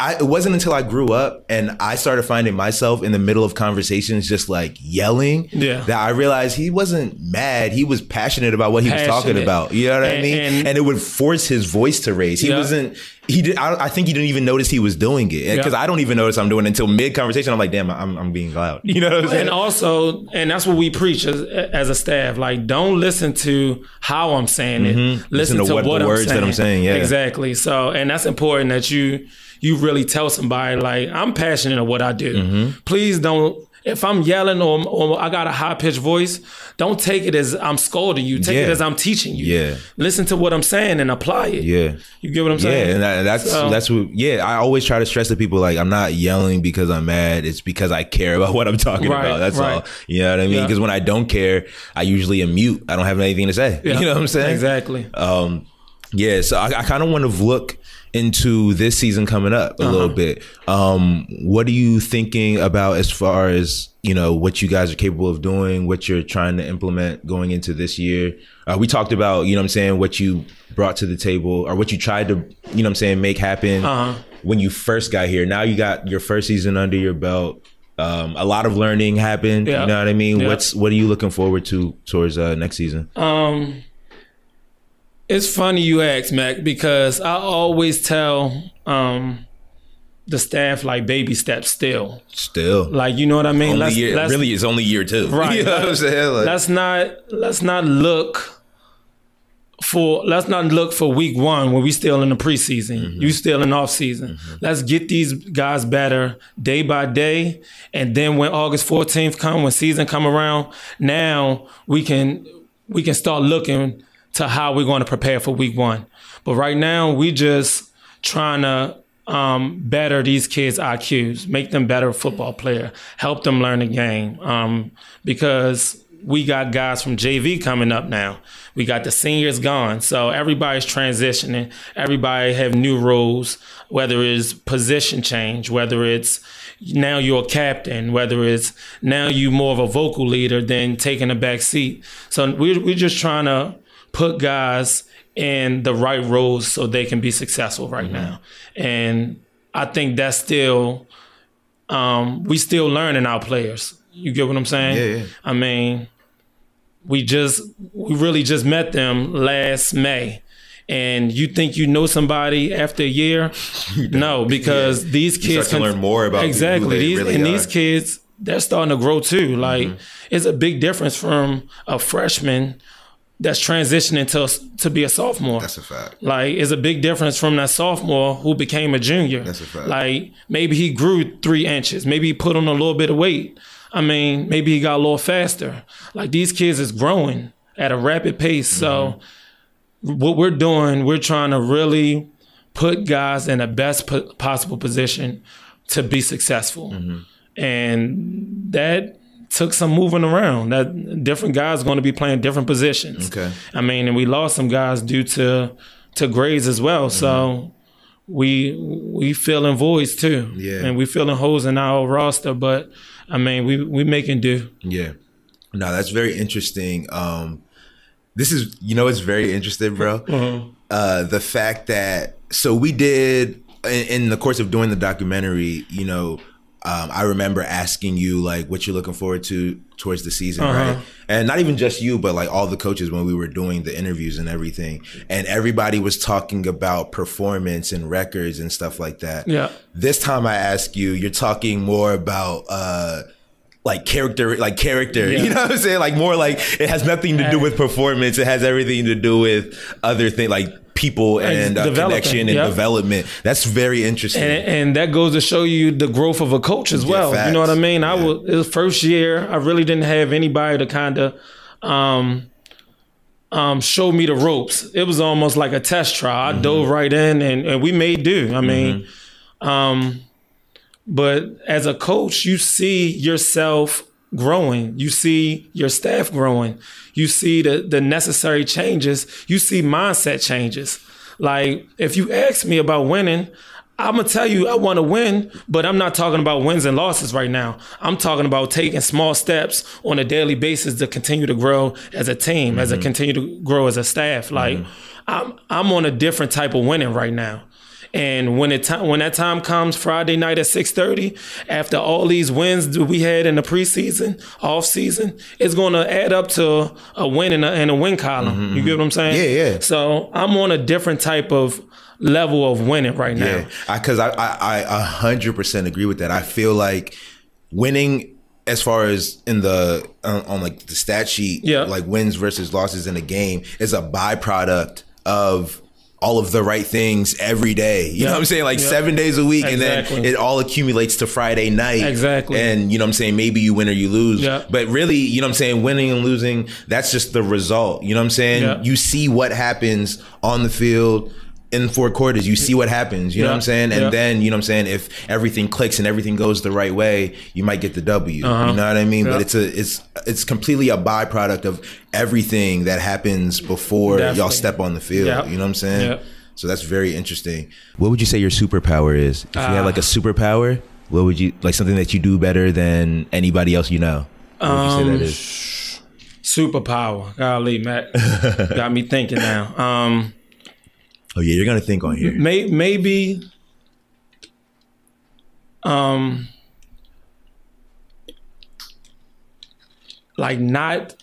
I, it wasn't until I grew up and I started finding myself in the middle of conversations just like yelling Yeah. that I realized he wasn't mad. He was passionate about what he was talking about. You know what I mean? and- And, it would force his voice to raise. He Yeah. wasn't, he did, I, I think he didn't even notice he was doing it. Because Yeah. I don't even notice I'm doing it until mid conversation. I'm like, damn, I'm, I'm being loud. (laughs) You know what I'm saying? and also, and that's what we preach as, as a staff. Like, don't listen to how I'm saying it. Mm-hmm. Listen, Listen to to, what what, the I'm words saying. that I'm saying, yeah. exactly. So, and that's important that you you really tell somebody like I'm passionate of what I do. Mm-hmm. Please don't. If I'm yelling or, or I got a high pitched voice, don't take it as I'm scolding you. Take it as I'm teaching you. Yeah. Listen to what I'm saying and apply it. yeah. You get what I'm saying? Yeah, and that, that's So- that's what. Yeah, I always try to stress to people like I'm not yelling because I'm mad. It's because I care about (laughs) what I'm talking Right, about. That's right. all. You know what I mean? Yeah. Because when I don't care, I usually am mute. I don't have anything to say. (laughs) Yeah. You know what I'm saying? Exactly. Um, yeah. So I, I kind of want to look into this season coming up a Uh-huh. little bit. Um, what are you thinking about as far as you know what you guys are capable of doing, what you're trying to implement going into this year? Uh, we talked about you know what I'm saying what you brought to the table or what you tried to you know what I'm saying make happen Uh-huh. when you first got here. Now you got your first season under your belt. Um, a lot of learning happened. Yeah. You know what I mean? Yeah. What's what are you looking forward to towards uh, next season? Um, it's funny you ask, Mac, because I always tell um the staff like baby steps still. Still, Like you know what I mean? only let's, year, let's, really, it's only year two. Right. (laughs) you know what I'm saying? Like, let's not let's not look for let's not look for week one when we still in the preseason. Mm-hmm. You still in off season. Let's get these guys better day by day, and then when August 14th come, when season come around, now we can we can start looking to how we're going to prepare for week one. But right now, we just trying to um, better these kids' IQs, make them better football player, help them learn the game. Um, because we got guys from JV coming up now. We got the seniors gone, so everybody's transitioning. Everybody have new roles, whether it's position change, whether it's now you're a captain, whether it's now you more of a vocal leader than taking a back seat. So we're we're just trying to put guys in the right roles so they can be successful right now. And I think that's still um, we still learning our players. You get what I'm saying? Yeah, yeah. I mean, we just we really just met them last May. And you think you know somebody after a year? (laughs) no, because these kids start to learn more about exactly these really and are. these kids they're starting to grow too. Like Mm-hmm. it's a big difference from a freshman that's transitioning to to be a sophomore. That's a fact. Like, it's a big difference from that sophomore who became a junior. That's a fact. Like, maybe he grew three inches. Maybe he put on a little bit of weight. I mean, maybe he got a little faster. Like, these kids is growing at a rapid pace. So, mm-hmm. what we're doing, we're trying to really put guys in the best po- possible position to be successful. Mm-hmm. And that took some moving around. That different guys going to be playing different positions. Okay. I mean, and we lost some guys due to to grades as well. So we we filling voids too. Yeah. and we filling holes in our roster. But I mean, we we making do. Yeah. No, that's very interesting. Um, this is, you know, it's very interesting, bro. (laughs) Uh, the fact that so we did in, in the course of doing the documentary, you know, um, I remember asking you like what you're looking forward to towards the season, Uh-huh. right? And not even just you, but like all the coaches when we were doing the interviews and everything, and everybody was talking about performance and records and stuff like that. Yeah. This time I ask you, you're talking more about uh like character like character. (laughs) Yeah. You know what I'm saying? Like more like it has nothing to do with performance. It has everything to do with other things like people and uh, connection and yeah. development. That's very interesting. and, and that goes to show you the growth of a coach as well. You know what I mean? I Yeah. was it was first year. I really didn't have anybody to kind of um, um, show me the ropes. It was almost like a test trial. Mm-hmm. I dove right in, and, and we made do. I mean, um, but as a coach, you see yourself growing. You see your staff growing. You see the the necessary changes. You see mindset changes. Like if you ask me about winning, I'm gonna tell you I want to win, but I'm not talking about wins and losses right now. I'm talking about taking small steps on a daily basis to continue to grow as a team, as a mm-hmm. continue to grow as a staff. Like mm-hmm. I'm I'm on a different type of winning right now. And when it time when that time comes Friday night at six thirty, after all these wins that we had in the preseason, off season, it's going to add up to a win in a, in a win column. Mm-hmm, you get what I'm saying? Mm-hmm. Yeah, yeah. So I'm on a different type of level of winning right now. Yeah, because I, I I a hundred percent agree with that. I feel like winning, as far as in the on, on like the stat sheet, Yeah. like wins versus losses in a game is a byproduct of all of the right things every day. You know what I'm saying? Like Yeah. seven days a week, and then it all accumulates to Friday night. Exactly. And you know what I'm saying? Maybe you win or you lose. Yeah. But really, you know what I'm saying? Winning and losing, that's just the result. You know what I'm saying? You see what happens on the field. In four quarters, you see what happens. You know what I'm saying? And Yeah. then, you know what I'm saying? If everything clicks and everything goes the right way, you might get the W. You know what I mean? But Uh-huh. It's a it's it's completely a byproduct of everything that happens before y'all step on the field. Yeah. You know what I'm saying? Yeah. So that's very interesting. What would you say your superpower is? If you had like a superpower, what would you like something that you do better than anybody else you know? What would you say that is? Superpower. Golly, Matt. (laughs) Got me thinking now. Um, Oh yeah, you're gonna think on here. may, maybe um like not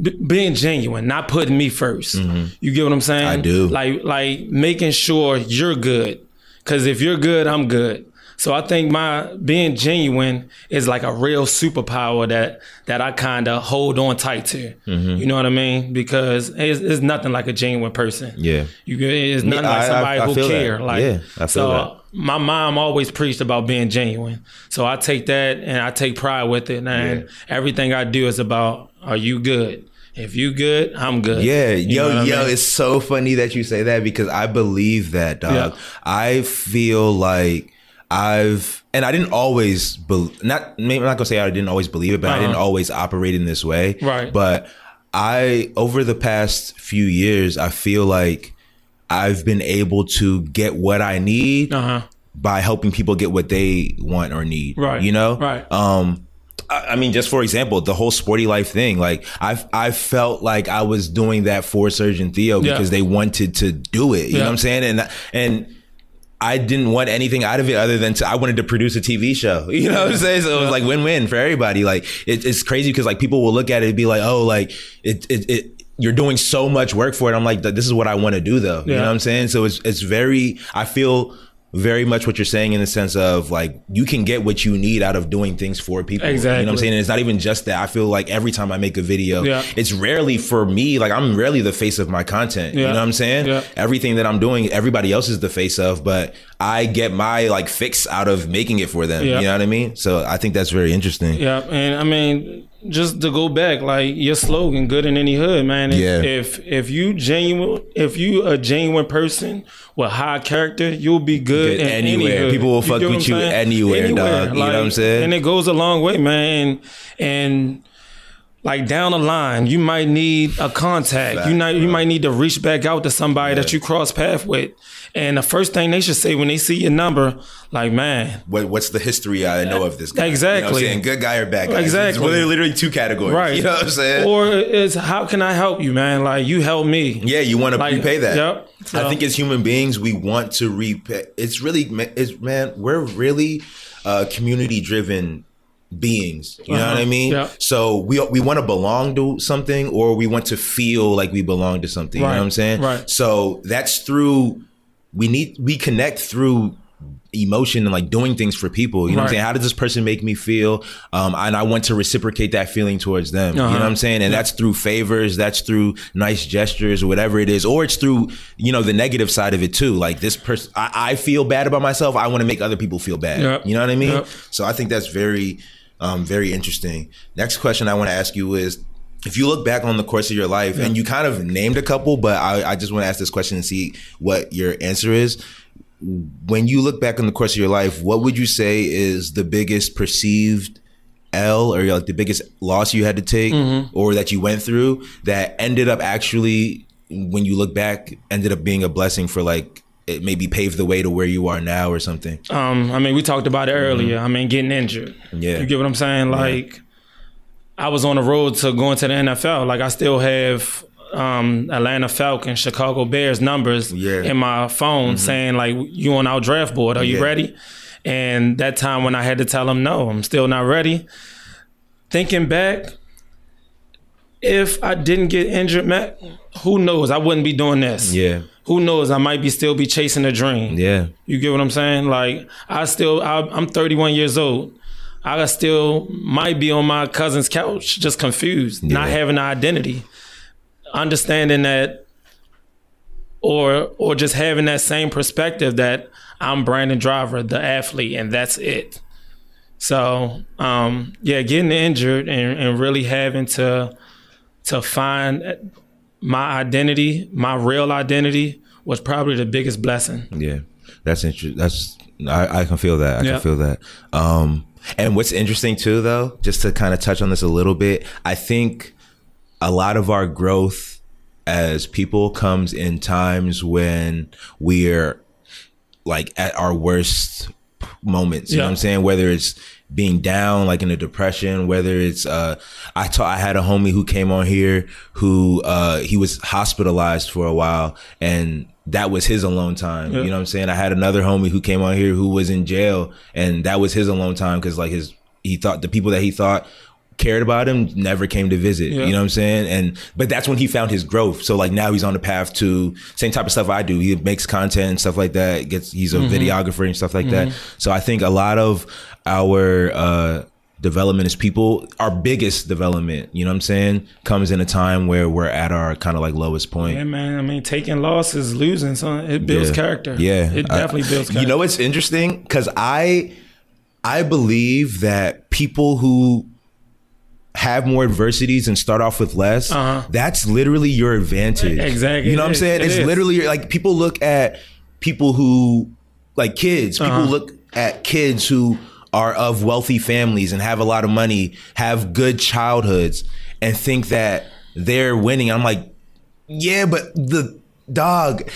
b- being genuine, not putting me 1st You get what I'm saying? Mm-hmm. I do. Like like making sure you're good. Cause if you're good, I'm good. So I think my being genuine is like a real superpower that that I kind of hold on tight to. Mm-hmm. You know what I mean? Because it's, it's nothing like a genuine person. Yeah. You it's nothing I- like I- somebody I who feel that. care. Like Yeah, I feel so that. my mom always preached about being genuine. So I take that and I take pride with it. And Yeah. everything I do is about are you good? If you good, I'm good. Yeah, You know yo, I yo, mean? it's so funny that you say that because I believe that, dog. Yeah. I feel like I've, and I didn't always, be, not, maybe I'm not gonna say I didn't always believe it, but I didn't always operate in this way. Uh-huh. Right. But I, over the past few years, I feel like I've been able to get what I need uh-huh. by helping people get what they want or need. Right. You know? Right. Um, I I mean, just for example, the whole sporty life thing. Like, I've I felt like I was doing that for Serge and Theo Yeah. because they wanted to do it. You know what I'm saying? And and I didn't want anything out of it other than to, I wanted to produce a TV show. (laughs) You know what I'm saying? So it was like win win for everybody. Like it, it's crazy because like people will look at it and be like, oh, like it it. it you're doing so much work for it. I'm like, this is what I want to do though. You know what I'm saying? So it's it's very I feel very much what you're saying in the sense of like you can get what you need out of doing things for people. Exactly. You know what I'm saying? And it's not even just that. I feel like every time I make a video, Yeah. it's rarely for me. Like I'm rarely the face of my content. You know what I'm saying? Yeah. Everything that I'm doing, everybody else is the face of, but I get my like fix out of making it for them. Yeah. You know what I mean? So I think that's very interesting. Yeah, and I mean, just to go back, like your slogan, "Good in any hood," man. If, Yeah. If if you genuine, if you a genuine person with high character, you'll be good, Good anywhere. People will fuck with you saying? anywhere, dog. You know what I'm saying? And it goes a long way, man. And, and like down the line, you might need a contact. Fact, you might you might need to reach back out to somebody that you cross path with. And the first thing they should say when they see your number, like, man, What, what's the history I know of this guy? You know what I'm Exactly. saying? Good guy or bad guy? Exactly. Well, literally two categories. right? You know what I'm saying? Or is how can I help you, man? Like you help me. Yeah, you want to Like, repay that. yep. I think as human beings, we want to repay. It's really, it's man, we're really uh, community driven beings. You know what I mean? Uh-huh. So we we want to belong to something, or we want to feel like we belong to something. You know what I'm saying? right. So that's through. We need we connect through emotion and like doing things for people. You know what I'm saying? How does this person make me feel? Um, and I want to reciprocate that feeling towards them. You know Uh-huh. what I'm saying? And that's through favors, that's through nice gestures or whatever it is, or it's through, you know, the negative side of it too. Like this person, I, I feel bad about myself. I want to make other people feel bad. Yep. You know what I mean? Yep. So I think that's very, um, very interesting. Next question I want to ask you is, if you look back on the course of your life, and you kind of named a couple, but I, I just want to ask this question and see what your answer is. When you look back on the course of your life, what would you say is the biggest perceived L or like the biggest loss you had to take or that you went through that ended up actually, when you look back, ended up being a blessing for like it maybe paved the way to where you are now or something? Um, I mean, we talked about it earlier. I mean, getting injured. Mm-hmm. Yeah. You get what I'm saying? Like, I was on the road to going to the NFL. Like, I still have um, Atlanta Falcons, Chicago Bears numbers Yeah. Mm-hmm. in my phone saying, like, you on our draft board. Are you Yeah. ready? And that time when I had to tell them, no, I'm still not ready. Thinking back, if I didn't get injured, Matt, who knows? I wouldn't be doing this. Yeah. Who knows? I might be still be chasing a dream. Yeah. You get what I'm saying? Like I still, I, I'm 31 years old. I still might be on my cousin's couch, just confused, not having an identity, understanding that, or or just having that same perspective that I'm Brandon Driver, the athlete, and that's it. So um, yeah, getting injured and, and really having to to find my identity, my real identity, was probably the biggest blessing. Yeah, that's interesting. That's I, I can feel that. I Yeah. can feel that. Um, and what's interesting too, though, just to kind of touch on this a little bit, I think a lot of our growth as people comes in times when we're like at our worst moments. You know what I'm saying? Whether it's being down, like in a depression, whether it's uh I ta- I had a homie who came on here who uh he was hospitalized for a while and that was his alone time. You know what I'm saying? I had another homie who came on here who was in jail and that was his alone time because like his he thought the people that he thought cared about him never came to visit. Yeah. You know what I'm saying? And but that's when he found his growth. So like now he's on the path to same type of stuff I do. He makes content and stuff like that. Gets he's a videographer and stuff like that. So I think a lot of our uh development as people, our biggest development, you know what I'm saying, comes in a time where we're at our kind of like lowest point. Yeah, man. I mean, taking losses, losing, son, it builds Yeah. character. Yeah, it I- definitely builds character. You know what's interesting? Because I, I believe that people who have more adversities and start off with less, Uh-huh. that's literally your advantage. Exactly. You know what I'm saying? It it's is. literally like people look at people who, like kids. People Uh-huh. look at kids who are of wealthy families and have a lot of money, have good childhoods, and think that they're winning. I'm like, yeah, but the dog,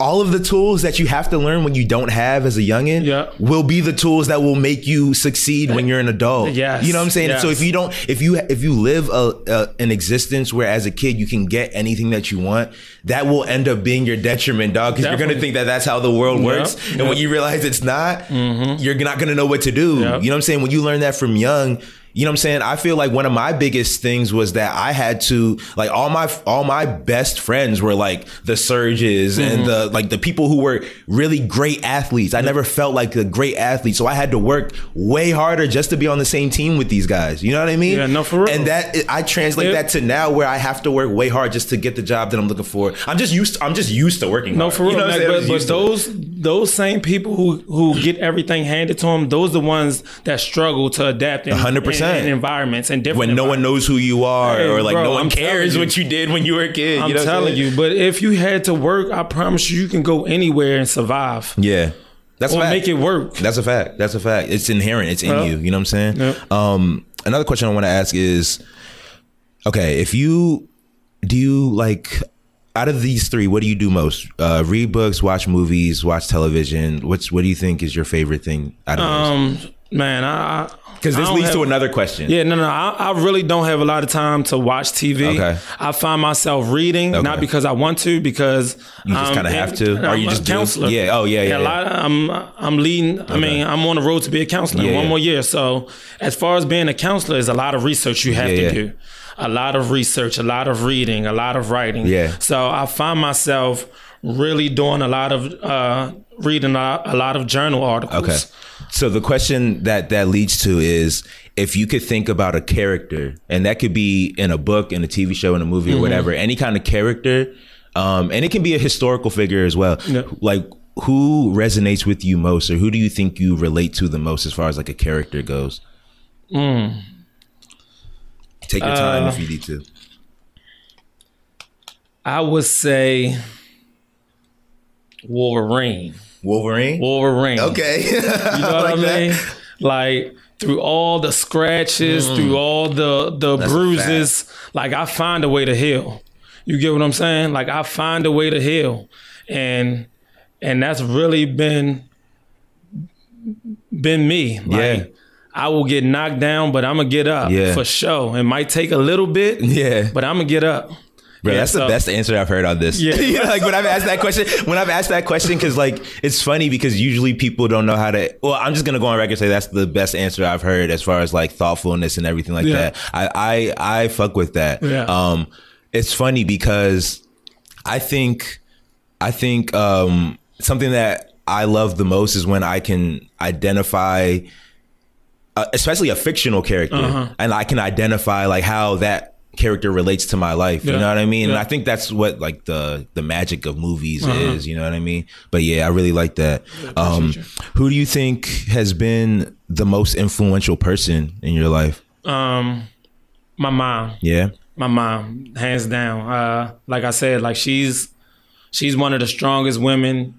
all of the tools that you have to learn when you don't have as a youngin Yeah. will be the tools that will make you succeed when you're an adult. Yes. You know what I'm saying? So if you don't, if you, if you live a, a, an existence where as a kid you can get anything that you want, that will end up being your detriment, dog. Cause you're going to think that that's how the world works. And yeah. when you realize it's not, mm-hmm. you're not going to know what to do. You know what I'm saying? When you learn that from young, you know what I'm saying? I feel like one of my biggest things was that I had to like all my all my best friends were like the Serges and mm-hmm. the like the people who were really great athletes. I never felt like a great athlete, so I had to work way harder just to be on the same team with these guys. You know what I mean? Yeah, no, for real. And that I translate Yeah. that to now where I have to work way hard just to get the job that I'm looking for. I'm just used. I'm just used to working. No, hard. for real. You know what I'm man, saying? I'm but but it. those those same people who who get everything handed to them, those the ones that struggle to adapt in, 100%. in, in environments and different when no one knows who you are, Hey, or like bro, no one I'm cares what you did when you were a kid. I'm you know telling you, but if you had to work, I promise you, you can go anywhere and survive Yeah. That's a or fact. make it work. That's a fact. That's a fact. It's inherent. It's in you. You know what I'm saying? Yeah. Um, another question I want to ask is Okay, if you do you like out of these three, what do you do most? Uh, read books, watch movies, watch television. What's what do you think is your favorite thing out of those? Man, I Because this leads to another question. Yeah, no, no. I, I really don't have a lot of time to watch TV. Okay. I find myself reading, Okay. not because I want to, because You just I'm kinda have to? I'm you a just do? counselor. Yeah, oh, yeah, yeah, A lot. Of, I'm I'm leading. I mean, I'm on the road to be a counselor Yeah, one yeah. more year. So, as far as being a counselor, is a lot of research you have Yeah, to yeah. do. A lot of research, a lot of reading, a lot of writing. Yeah. So I find myself really doing a lot of uh, reading a, a lot of journal articles. Okay. So the question that that leads to is if you could think about a character, and that could be in a book, in a TV show, in a movie, or whatever, any kind of character, um, and it can be a historical figure as well. Yeah. Like who resonates with you most, or who do you think you relate to the most as far as like a character goes? Mm. Take your time if you need to. I would say Wolverine. Wolverine. Wolverine. Okay. You know (laughs) what I mean? Like through all the scratches, through all the the Mm. a bruises, like I find a way to heal. You get what I'm saying? Like I find a way to heal. And and that's really been been me. Like Yeah. I will get knocked down, but I'm gonna get up Yeah. for sure. It might take a little bit, yeah. but I'm gonna get up. Bro, Yeah, that's the best answer I've heard on this. Yeah. (laughs) You know, like when I've asked that question, when I've asked that question, because like it's funny because usually people don't know how to. Well, I'm just gonna go on record and say that's the best answer I've heard as far as like thoughtfulness and everything like Yeah. that. I, I I fuck with that. Yeah. Um, it's funny because I think I think um something that I love the most is when I can identify uh, especially a fictional character, Uh-huh. and I can identify like how that character relates to my life. You know what I mean? And I think that's what like the the magic of movies Uh-huh. is. You know what I mean? But yeah, I really like that. Um, who do you think has been the most influential person in your life? Um my mom. Yeah, my mom hands down uh like i said like she's she's one of the strongest women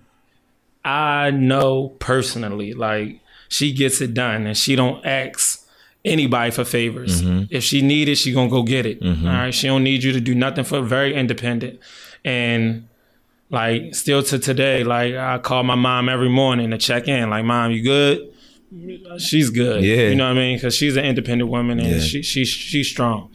i know personally like she gets it done and she don't ask anybody for favors if she need it she gonna go get it all right she don't need you to do nothing for very independent and like still to today like i call my mom every morning to check in like mom you good she's good Yeah. you know what i mean because she's an independent woman and Yeah. she, she she's strong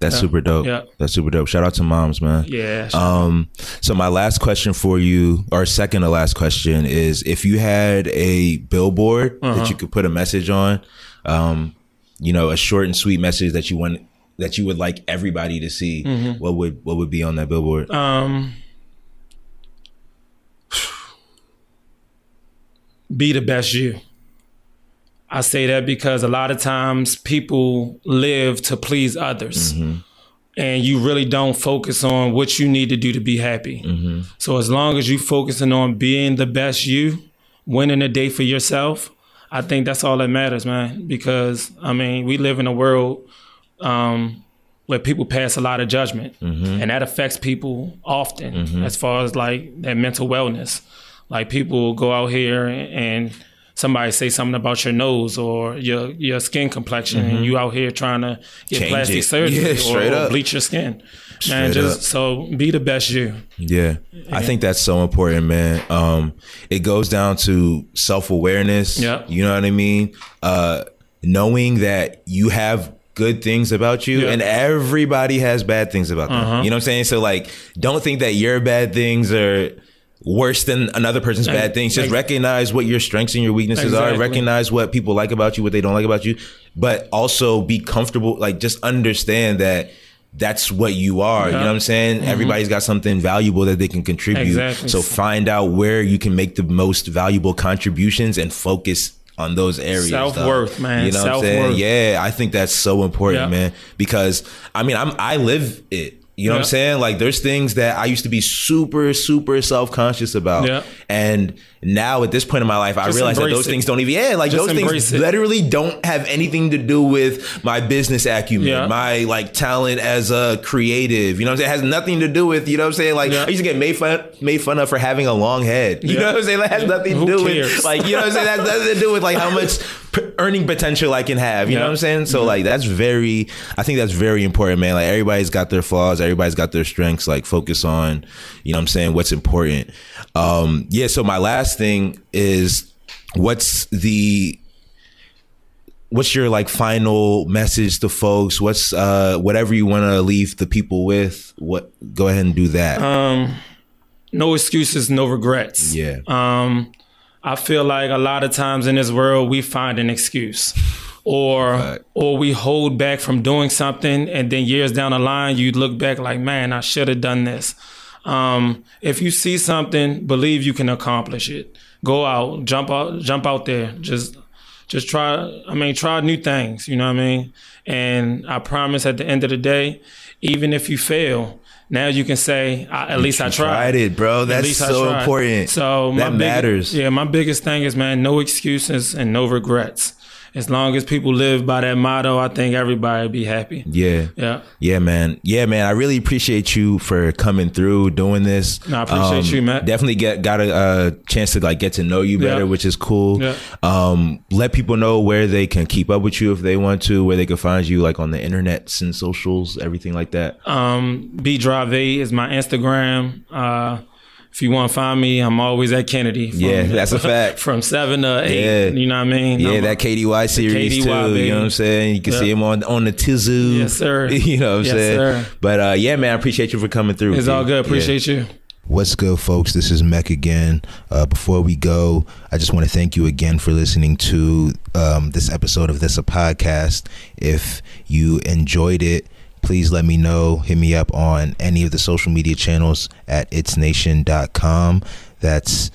that's super dope. Yeah. That's super dope. Shout out to moms, man. yeah Um, so my last question for you, or second to last question, is if you had a billboard Uh-huh. that you could put a message on, um, you know, a short and sweet message that you want that you would like everybody to see, what would what would be on that billboard? Mm-hmm. Um, be the best you. I say that because a lot of times people live to please others. And you really don't focus on what you need to do to be happy. So as long as you focusing on being the best you, winning a day for yourself, I think that's all that matters, man. Because I mean, we live in a world um, where people pass a lot of judgment, and that affects people often as far as like their mental wellness. Like people go out here and somebody say something about your nose or your your skin complexion, and you out here trying to get Change plastic it. surgery Yeah, or, or bleach your skin. Straight Man, just up. so be the best you. Yeah. I think that's so important, man. Um, it goes down to self awareness. Yeah. You know what I mean? Uh, knowing that you have good things about you Yeah. and everybody has bad things about them. Uh-huh. You know what I'm saying? So like don't think that your bad things are worse than another person's bad things. Just Ex- recognize what your strengths and your weaknesses are. Recognize what people like about you, what they don't like about you, but also be comfortable. Like just understand that that's what you are. You know what I'm saying? Everybody's got something valuable that they can contribute. Mm-hmm. Exactly. So find out where you can make the most valuable contributions and focus on those areas. Self-worth, man. You know what I'm saying? Yeah, I think that's so important, Yeah. man. Because I mean, I'm I live it. You know what I'm saying? Like there's things that I used to be super, super self-conscious about. Yeah. And now at this point in my life, I realize that those it. things don't even yeah, like Just those things it. literally don't have anything to do with my business acumen, Yeah. my like talent as a creative. You know what I'm saying? It has nothing to do with, you know what I'm saying? Like Yeah. I used to get made fun made fun of for having a long head. You Yeah. know what I'm saying? That has nothing to Who do cares? with like, you know what I'm saying? That has nothing to do with like how much (laughs) p- earning potential I can have. You know what I'm saying? So like that's very I think that's very important, man. Like everybody's got their flaws, everybody's got their strengths. Like focus on, you know what I'm saying, what's important. Um yeah, so my last thing is what's the what's your like final message to folks? What's uh whatever you want to leave the people with? What go ahead and do that. Um, no excuses, no regrets. yeah. Um, I feel like a lot of times in this world we find an excuse. Or Fact. or we hold back from doing something and then years down the line you look back like, man, I should have done this. Um, if you see something, believe you can accomplish it. Go out, jump out, jump out there. Just just try I mean, try new things, you know what I mean? And I promise at the end of the day, even if you fail, now you can say, I, at least I tried. tried it, bro. At That's so important. So my That big- matters. Yeah, my biggest thing is man, no excuses and no regrets. As long as people live by that motto, I think everybody be happy. Yeah. Yeah. Yeah, man. Yeah, man. I really appreciate you for coming through doing this. Um, No, I appreciate you, Matt. Definitely get got a, uh chance to like get to know you better, Yeah. which is cool. Yeah. Um, let people know where they can keep up with you if they want to, where they can find you, like on the internet and socials, everything like that. Um, B Drive A is my Instagram. Uh, if you want to find me, I'm always at Kennedy. From, Yeah, that's a (laughs) fact. From (laughs) seven to eight, Yeah. you know what I mean? Yeah, I'm- that KDY series KDY, too. You know what I'm saying? You can Yeah. see him on on the Tizu. Yes, sir. (laughs) you know what I'm Yes, saying? sir. But uh, yeah, man, I appreciate you for coming through. It's G. all good. Yeah. Appreciate you. What's good, folks? This is Mech again. Uh, before we go, I just want to thank you again for listening to um, this episode of This a Podcast. If you enjoyed it, please let me know. Hit me up on any of the social media channels at itsnation.com. That's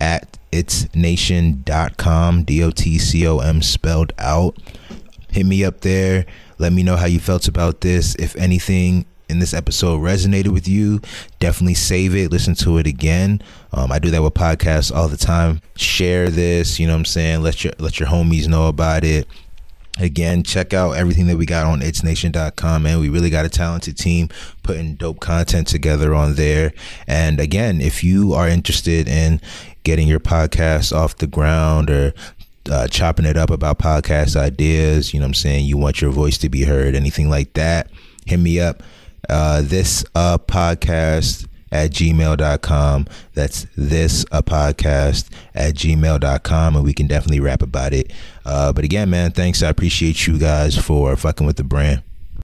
at itsnation.com, D O T C O M spelled out hit me up there. Let me know how you felt about this. If anything in this episode resonated with you, definitely save it, listen to it again. Um, I do that with podcasts all the time. Share this, you know what I'm saying? Let your let your homies know about it. Again, check out everything that we got on itsnation.com, and We really got a talented team putting dope content together on there. And again, if you are interested in getting your podcast off the ground or uh, chopping it up about podcast ideas, you know what I'm saying? You want your voice to be heard, anything like that, hit me up. Uh, this uh, podcast at gmail.com. That's this a podcast at gmail.com. And we can definitely rap about it. Uh, but again, man, thanks. I appreciate you guys for fucking with the brand.